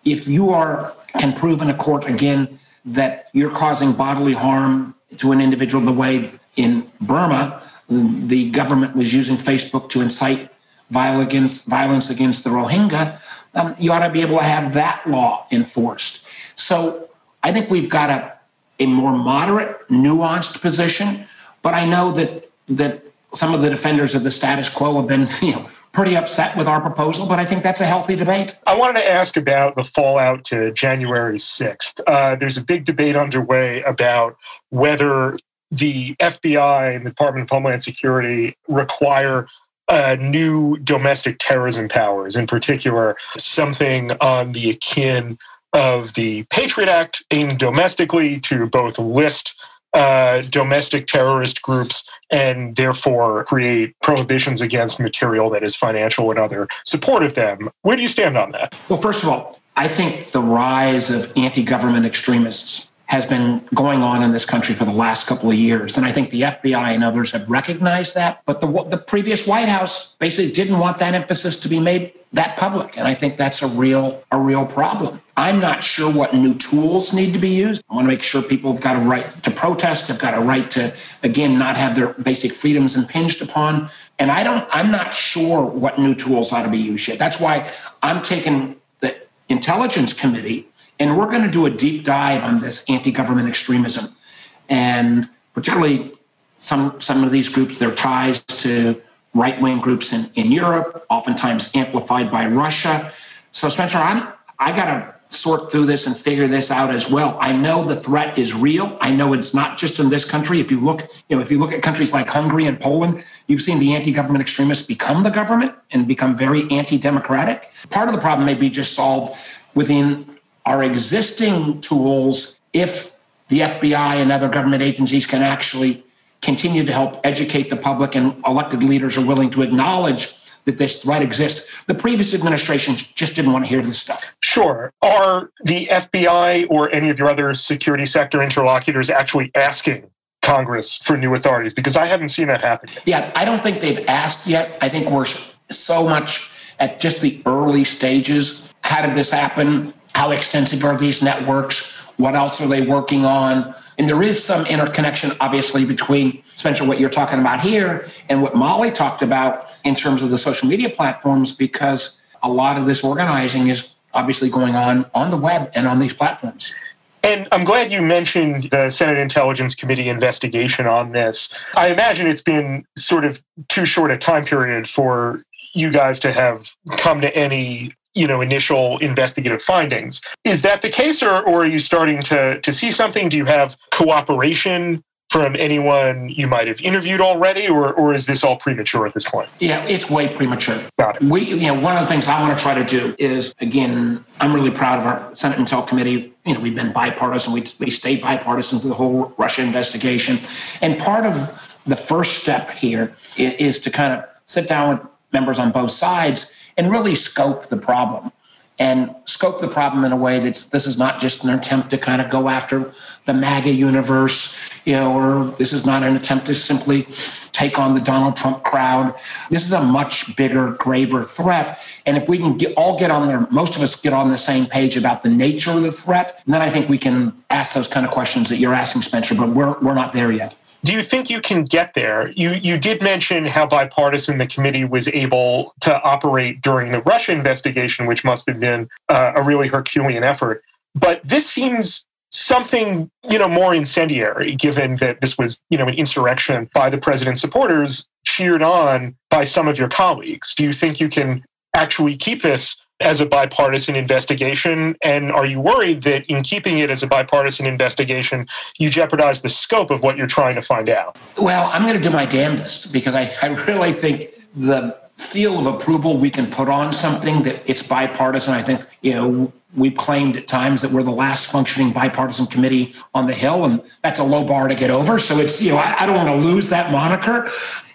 if you are can prove in a court again that you're causing bodily harm to an individual the way in Burma, the government was using Facebook to incite violence against, violence against the Rohingya, um, you ought to be able to have that law enforced. So I think we've got a, a more moderate, nuanced position, but I know that that some of the defenders of the status quo have been, you know, pretty upset with our proposal, but I think that's a healthy debate. I wanted to ask about the fallout to January 6th. Uh, there's a big debate underway about whether the FBI and the Department of Homeland Security require uh, new domestic terrorism powers, in particular, something on the akin of the Patriot Act aimed domestically to both list uh, domestic terrorist groups and therefore create prohibitions against material that is financial and other support of them. Where do you stand on that? Well, first of all, I think the rise of anti government extremists has been going on in this country for the last couple of years. And I think the FBI and others have recognized that. But the, the previous White House basically didn't want that emphasis to be made that public. And I think that's a real, a real problem. I'm not sure what new tools need to be used. I want to make sure people have got a right to protest, have got a right to, again, not have their basic freedoms impinged upon. And I don't, I'm not sure what new tools ought to be used yet. That's why I'm taking the Intelligence Committee and we're going to do a deep dive on this anti government extremism. And particularly some, some of these groups, their ties to right wing groups in, in Europe, oftentimes amplified by Russia. So, Spencer, I'm, I got to sort through this and figure this out as well. I know the threat is real. I know it's not just in this country. If you look, you know, if you look at countries like Hungary and Poland, you've seen the anti-government extremists become the government and become very anti-democratic. Part of the problem may be just solved within our existing tools if the FBI and other government agencies can actually continue to help educate the public and elected leaders are willing to acknowledge that this threat exists. The previous administrations just didn't want to hear this stuff. Sure. Are the FBI or any of your other security sector interlocutors actually asking Congress for new authorities? Because I haven't seen that happen yet. Yeah, I don't think they've asked yet. I think we're so much at just the early stages. How did this happen? How extensive are these networks? What else are they working on? And there is some interconnection, obviously, between Spencer, what you're talking about here, and what Molly talked about in terms of the social media platforms, because a lot of this organizing is obviously going on on the web and on these platforms. And I'm glad you mentioned the Senate Intelligence Committee investigation on this. I imagine it's been sort of too short a time period for you guys to have come to any you know initial investigative findings. Is that the case or, or are you starting to to see something? Do you have cooperation from anyone you might have interviewed already or, or is this all premature at this point? Yeah it's way premature. Got it. we you know one of the things i want to try to do is again i'm really proud of our senate intel committee. You know we've been bipartisan. We, we stayed bipartisan through the whole russia investigation. And part of the first step here is, is to kind of sit down with members on both sides and really scope the problem and scope the problem in a way that's this is not just an attempt to kind of go after the MAGA universe, you know, or this is not an attempt to simply take on the Donald Trump crowd. This is a much bigger, graver threat. And if we can get, all get on there, most of us get on the same page about the nature of the threat, then I think we can ask those kind of questions that you're asking, Spencer, but we're, we're not there yet. Do you think you can get there? You you did mention how bipartisan the committee was able to operate during the Russia investigation, which must have been uh, a really Herculean effort. But this seems something you know more incendiary, given that this was you know an insurrection by the president's supporters, cheered on by some of your colleagues. Do you think you can actually keep this as a bipartisan investigation? And are you worried that in keeping it as a bipartisan investigation, you jeopardize the scope of what you're trying to find out? Well, I'm going to do my damnedest because I, I really think the seal of approval we can put on something that it's bipartisan. I think, you know, we've claimed at times that we're the last functioning bipartisan committee on the Hill, and that's a low bar to get over. So it's, you know, I, I don't want to lose that moniker.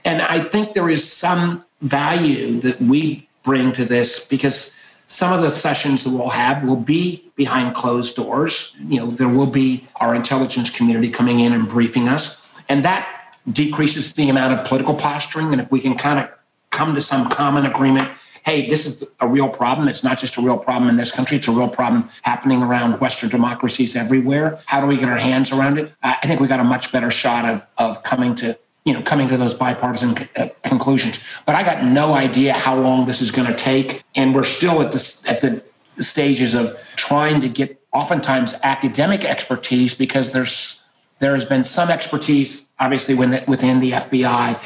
And I think there is some value that we bring to this because some of the sessions that we'll have will be behind closed doors. You know, there will be our intelligence community coming in and briefing us, and that decreases the amount of political posturing. And if we can kind of come to some common agreement hey, this is a real problem. It's not just a real problem in this country, it's a real problem happening around Western democracies everywhere. How do we get our hands around it? I think we got a much better shot of, of coming to you know coming to those bipartisan uh, conclusions but i got no idea how long this is going to take and we're still at the at the stages of trying to get oftentimes academic expertise because there's there has been some expertise obviously within the fbi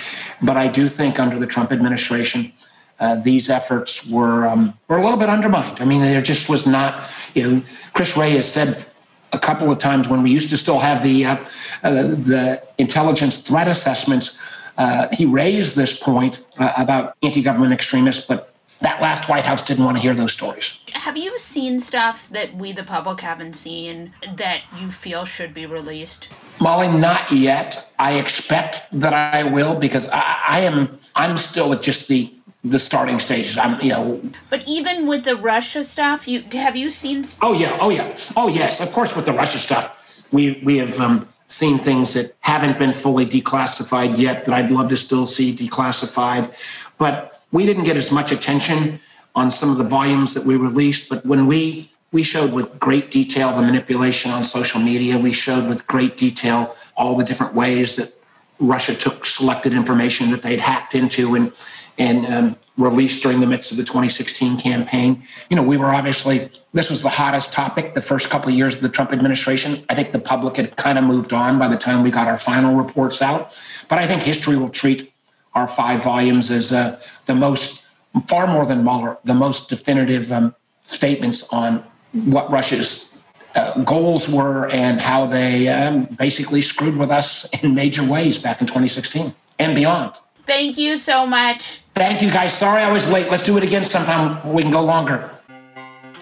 but i do think under the trump administration uh, these efforts were um, were a little bit undermined. I mean, there just was not. You know, Chris Wray has said a couple of times when we used to still have the uh, uh, the intelligence threat assessments. Uh, he raised this point uh, about anti-government extremists, but that last White House didn't want to hear those stories. Have you seen stuff that we, the public, haven't seen that you feel should be released? Molly, not yet. I expect that I will because I, I am. I'm still at just the the starting stages. I'm, you know. But even with the Russia stuff, you have you seen? Oh yeah, oh yeah, oh yes. Of course, with the Russia stuff, we we have um, seen things that haven't been fully declassified yet that I'd love to still see declassified, but we didn't get as much attention on some of the volumes that we released. But when we we showed with great detail the manipulation on social media, we showed with great detail all the different ways that Russia took selected information that they'd hacked into and and um, released during the midst of the 2016 campaign. You know, we were obviously this was the hottest topic the first couple of years of the Trump administration. I think the public had kind of moved on by the time we got our final reports out, but I think history will treat our five volumes as uh, the most, far more than Mueller, the most definitive um, statements on what Russia's uh, goals were and how they um, basically screwed with us in major ways back in 2016 and beyond. Thank you so much. Thank you, guys. Sorry I was late. Let's do it again sometime. We can go longer.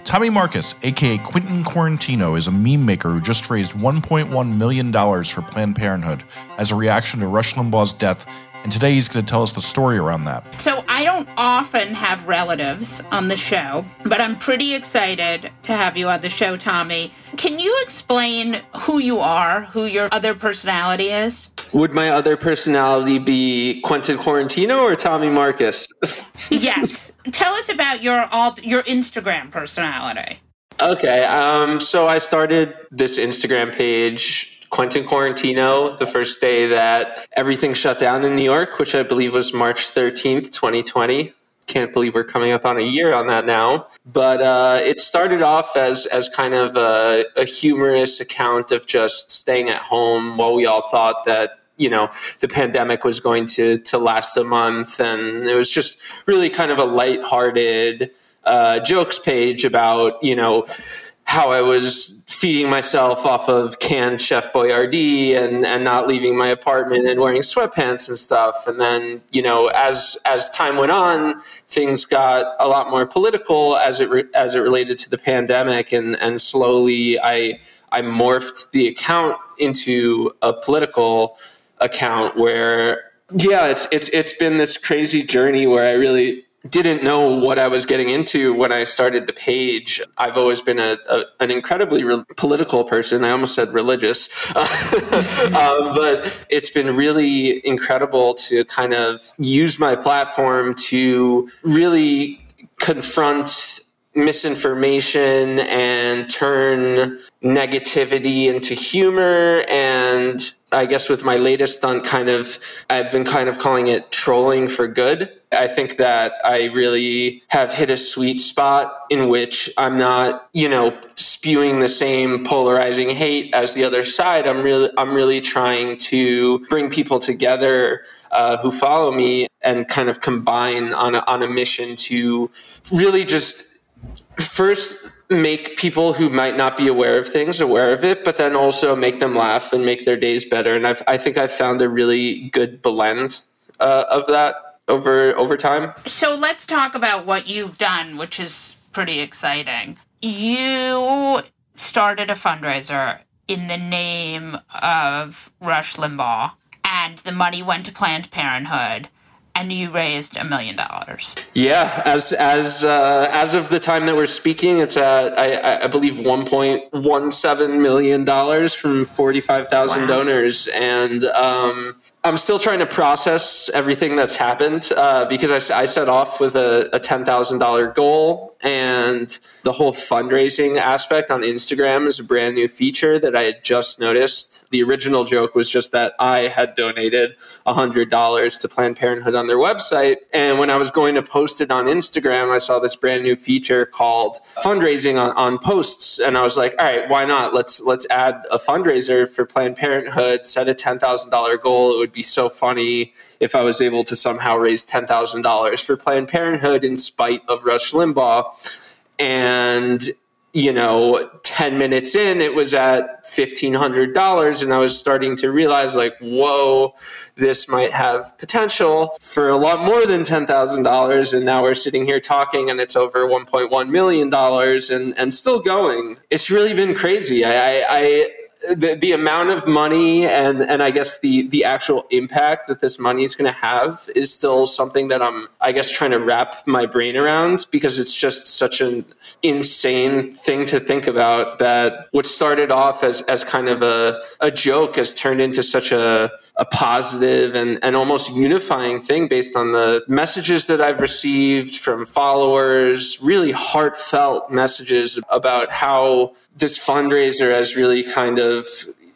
Tommy Marcus, aka Quentin Quarantino, is a meme maker who just raised $1.1 million for Planned Parenthood as a reaction to Rush Limbaugh's death and today he's going to tell us the story around that. So I don't often have relatives on the show, but I'm pretty excited to have you on the show, Tommy. Can you explain who you are, who your other personality is? Would my other personality be Quentin Quarantino or Tommy Marcus? yes. Tell us about your alt- your Instagram personality. Okay, um, so I started this Instagram page Quentin Quarantino the first day that everything shut down in New York, which I believe was March 13th, 2020. Can't believe we're coming up on a year on that now. But uh, it started off as, as kind of a, a humorous account of just staying at home while we all thought that you know the pandemic was going to to last a month and it was just really kind of a lighthearted uh, jokes page about you know how I was feeding myself off of canned Chef Boyardee and and not leaving my apartment and wearing sweatpants and stuff. And then you know, as as time went on, things got a lot more political as it re- as it related to the pandemic, and and slowly I I morphed the account into a political account where yeah, it's it's it's been this crazy journey where I really didn't know what I was getting into when I started the page. I've always been a, a an incredibly re- political person. I almost said religious, um, but it's been really incredible to kind of use my platform to really confront misinformation and turn negativity into humor and I guess with my latest stunt kind of I've been kind of calling it trolling for good I think that I really have hit a sweet spot in which I'm not, you know, spewing the same polarizing hate as the other side. I'm really, I'm really trying to bring people together uh, who follow me and kind of combine on a, on a mission to really just first make people who might not be aware of things aware of it, but then also make them laugh and make their days better. And I've, I think I've found a really good blend uh, of that over over time. So let's talk about what you've done, which is pretty exciting. You started a fundraiser in the name of Rush Limbaugh, and the money went to Planned Parenthood. And you raised a million dollars. Yeah, as as uh, as of the time that we're speaking, it's at I, I believe one point one seven million dollars from forty five thousand wow. donors, and um, I'm still trying to process everything that's happened uh, because I, I set off with a, a ten thousand dollar goal, and the whole fundraising aspect on Instagram is a brand new feature that I had just noticed. The original joke was just that I had donated hundred dollars to Planned Parenthood on their website. And when I was going to post it on Instagram, I saw this brand new feature called fundraising on, on posts. And I was like, all right, why not? Let's let's add a fundraiser for Planned Parenthood, set a ten thousand dollar goal. It would be so funny if I was able to somehow raise ten thousand dollars for Planned Parenthood in spite of Rush Limbaugh. And you know, 10 minutes in, it was at $1,500. And I was starting to realize, like, whoa, this might have potential for a lot more than $10,000. And now we're sitting here talking and it's over $1.1 million and, and still going. It's really been crazy. I, I, I the, the amount of money and and I guess the the actual impact that this money is going to have is still something that I'm I guess trying to wrap my brain around because it's just such an insane thing to think about that what started off as as kind of a a joke has turned into such a a positive and and almost unifying thing based on the messages that I've received from followers really heartfelt messages about how this fundraiser has really kind of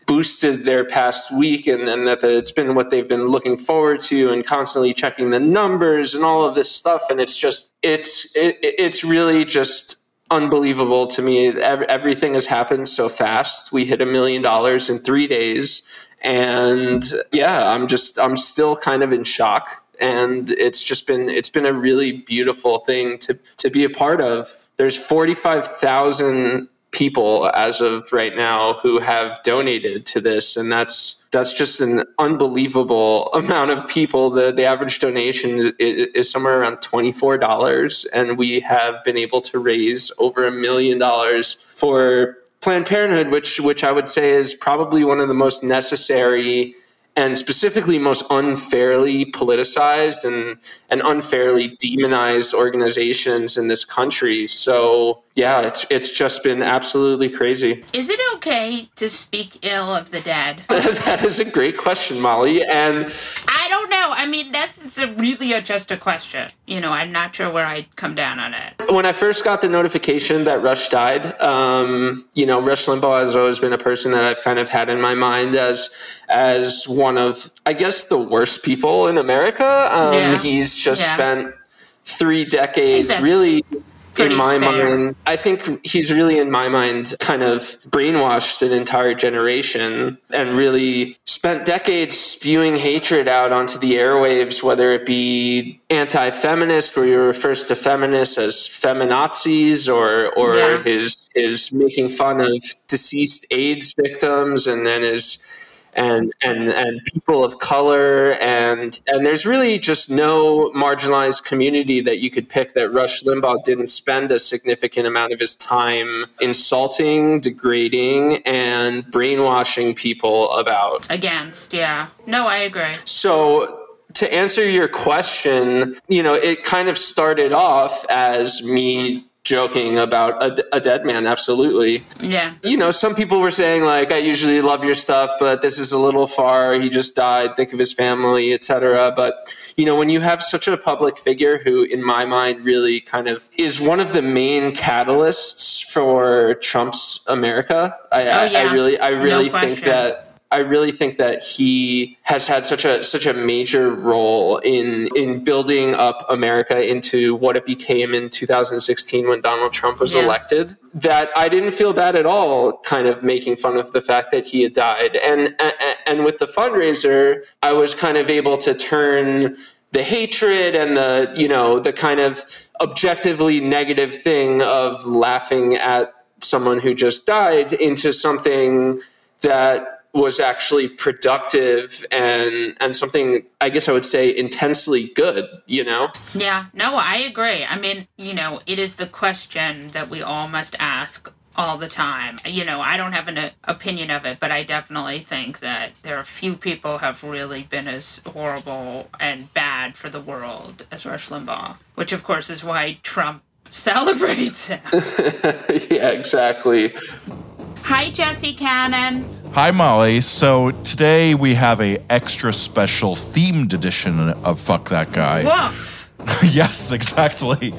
boosted their past week and, and that it's been what they've been looking forward to and constantly checking the numbers and all of this stuff. And it's just it's it, it's really just unbelievable to me. Everything has happened so fast. We hit a million dollars in three days. And yeah i'm just i'm still kind of in shock. And it's just been it's been a really beautiful thing to to be a part of. There's 45,000 people as of right now who have donated to this and that's that's just an unbelievable amount of people the the average donation is, is somewhere around $24 and we have been able to raise over a million dollars for Planned Parenthood which which I would say is probably one of the most necessary and specifically most unfairly politicized and, and unfairly demonized organizations in this country. So yeah, it's it's just been absolutely crazy. Is it okay to speak ill of the dead? that is a great question, Molly. And I don't know. I mean, that's a really a, just a question. You know, I'm not sure where I'd come down on it. When I first got the notification that Rush died, um, you know, Rush Limbaugh has always been a person that I've kind of had in my mind as as one of, I guess, the worst people in America. Um, yeah. He's just yeah. spent three decades really in my fair. mind, I think he's really in my mind kind of brainwashed an entire generation and really spent decades spewing hatred out onto the airwaves, whether it be anti-feminist, where he refers to feminists as feminazis, or or yeah. his his making fun of deceased AIDS victims, and then his and and and people of color and and there's really just no marginalized community that you could pick that Rush Limbaugh didn't spend a significant amount of his time insulting, degrading, and brainwashing people about. Against, yeah. No, I agree. So to answer your question, you know, it kind of started off as me joking about a, a, dead man absolutely. Yeah. You know some people were saying like i usually love your stuff but this is a little far. He just died. Think of his family etc but you know when you have such a public figure who in my mind really kind of is one of the main catalysts for trump's america i, oh, yeah. I, I really i really no think that I really think that he has had such a such a major role in in building up America into what it became in 2016 when Donald Trump was yeah. elected. That I didn't feel bad at all, kind of making fun of the fact that he had died. And and, and with the fundraiser, I was kind of able to turn the hatred and the you know the kind of objectively negative thing of laughing at someone who just died into something that was actually productive and and something I guess I would say intensely good, you know? Yeah, no, I agree. I mean, you know, it is the question that we all must ask all the time. You know, I don't have an uh, opinion of it, but I definitely think that there are few people have really been as horrible and bad for the world as Rush Limbaugh, which of course is why Trump celebrates him. yeah, exactly. Hi, Jesse Cannon. Hi, Molly. So today we have a extra special themed edition of Fuck That Guy. Woof. yes, exactly.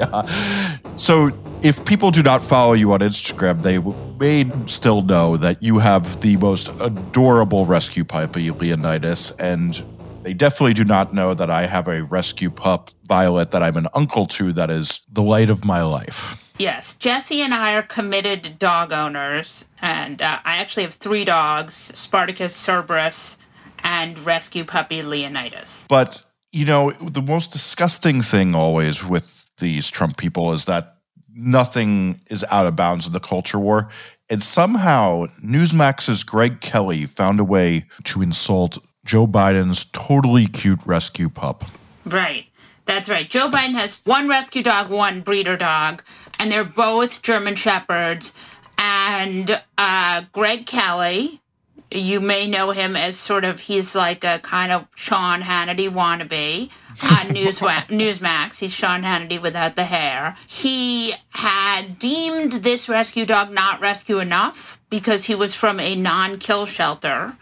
so if people do not follow you on Instagram, they may still know that you have the most adorable rescue puppy, Leonidas, and they definitely do not know that I have a rescue pup, Violet, that I'm an uncle to that is the light of my life. Yes, Jesse and I are committed dog owners, and uh, I actually have three dogs Spartacus, Cerberus, and rescue puppy Leonidas. But, you know, the most disgusting thing always with these Trump people is that nothing is out of bounds in the culture war. And somehow Newsmax's Greg Kelly found a way to insult Joe Biden's totally cute rescue pup. Right. That's right. Joe Biden has one rescue dog, one breeder dog, and they're both German Shepherds. And uh, Greg Kelly, you may know him as sort of, he's like a kind of Sean Hannity wannabe on News, Newsmax. He's Sean Hannity without the hair. He had deemed this rescue dog not rescue enough because he was from a non kill shelter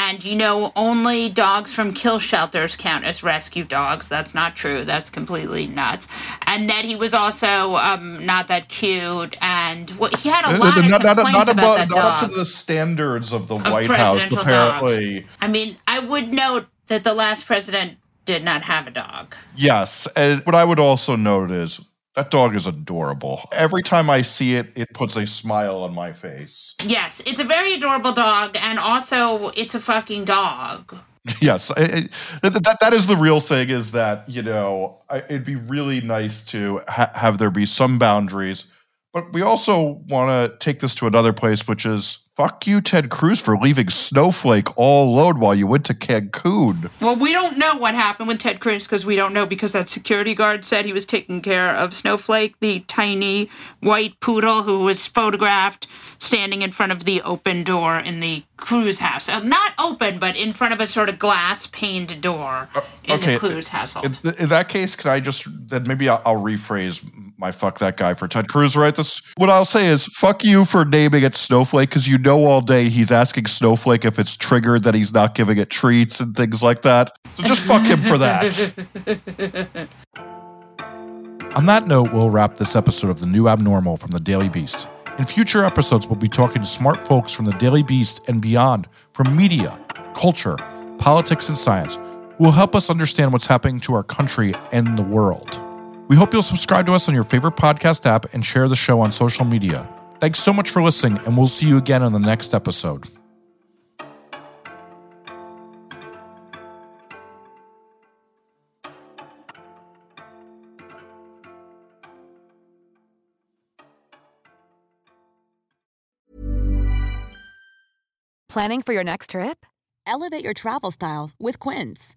and you know, only dogs from kill shelters count as rescue dogs. That's not true. That's completely nuts. And that he was also um, not that cute, and well, he had a lot of not, complaints not, not about about, that not dog. up to the standards of the Of White House, apparently. dogs. I mean, I would note that the last president did not have a dog. Yes. And what I would also note is that dog is adorable. Every time I see it, it puts a smile on my face. Yes, it's a very adorable dog, and also it's a fucking dog. Yes, it, it, that, that is the real thing. Is that you know I, it'd be really nice to ha- have there be some boundaries, but we also want to take this to another place, which is fuck you, Ted Cruz, for leaving Snowflake all alone while you went to Cancun. Well, we don't know what happened with Ted Cruz because we don't know because that security guard said he was taking care of Snowflake, the tiny white poodle who was photographed standing in front of the open door in the Cruz house. Uh, not open, but in front of a sort of glass paned door in the Cruz household. In, in that case, can I just then maybe I'll, I'll rephrase my fuck that guy for Ted Cruz, right? This what I'll say is fuck you for naming it Snowflake because you know all day he's asking Snowflake if it's triggered that he's not giving it treats and things like that. So just fuck him for that. On that note, we'll wrap this episode of The New Abnormal from the Daily Beast. In future episodes, we'll be talking to smart folks from the Daily Beast and beyond from media, culture, politics, and science who will help us understand what's happening to our country and the world. We hope you'll subscribe to us on your favorite podcast app and share the show on social media. Thanks so much for listening, and we'll see you again on the next episode. Planning for your next trip? Elevate your travel style with Quince.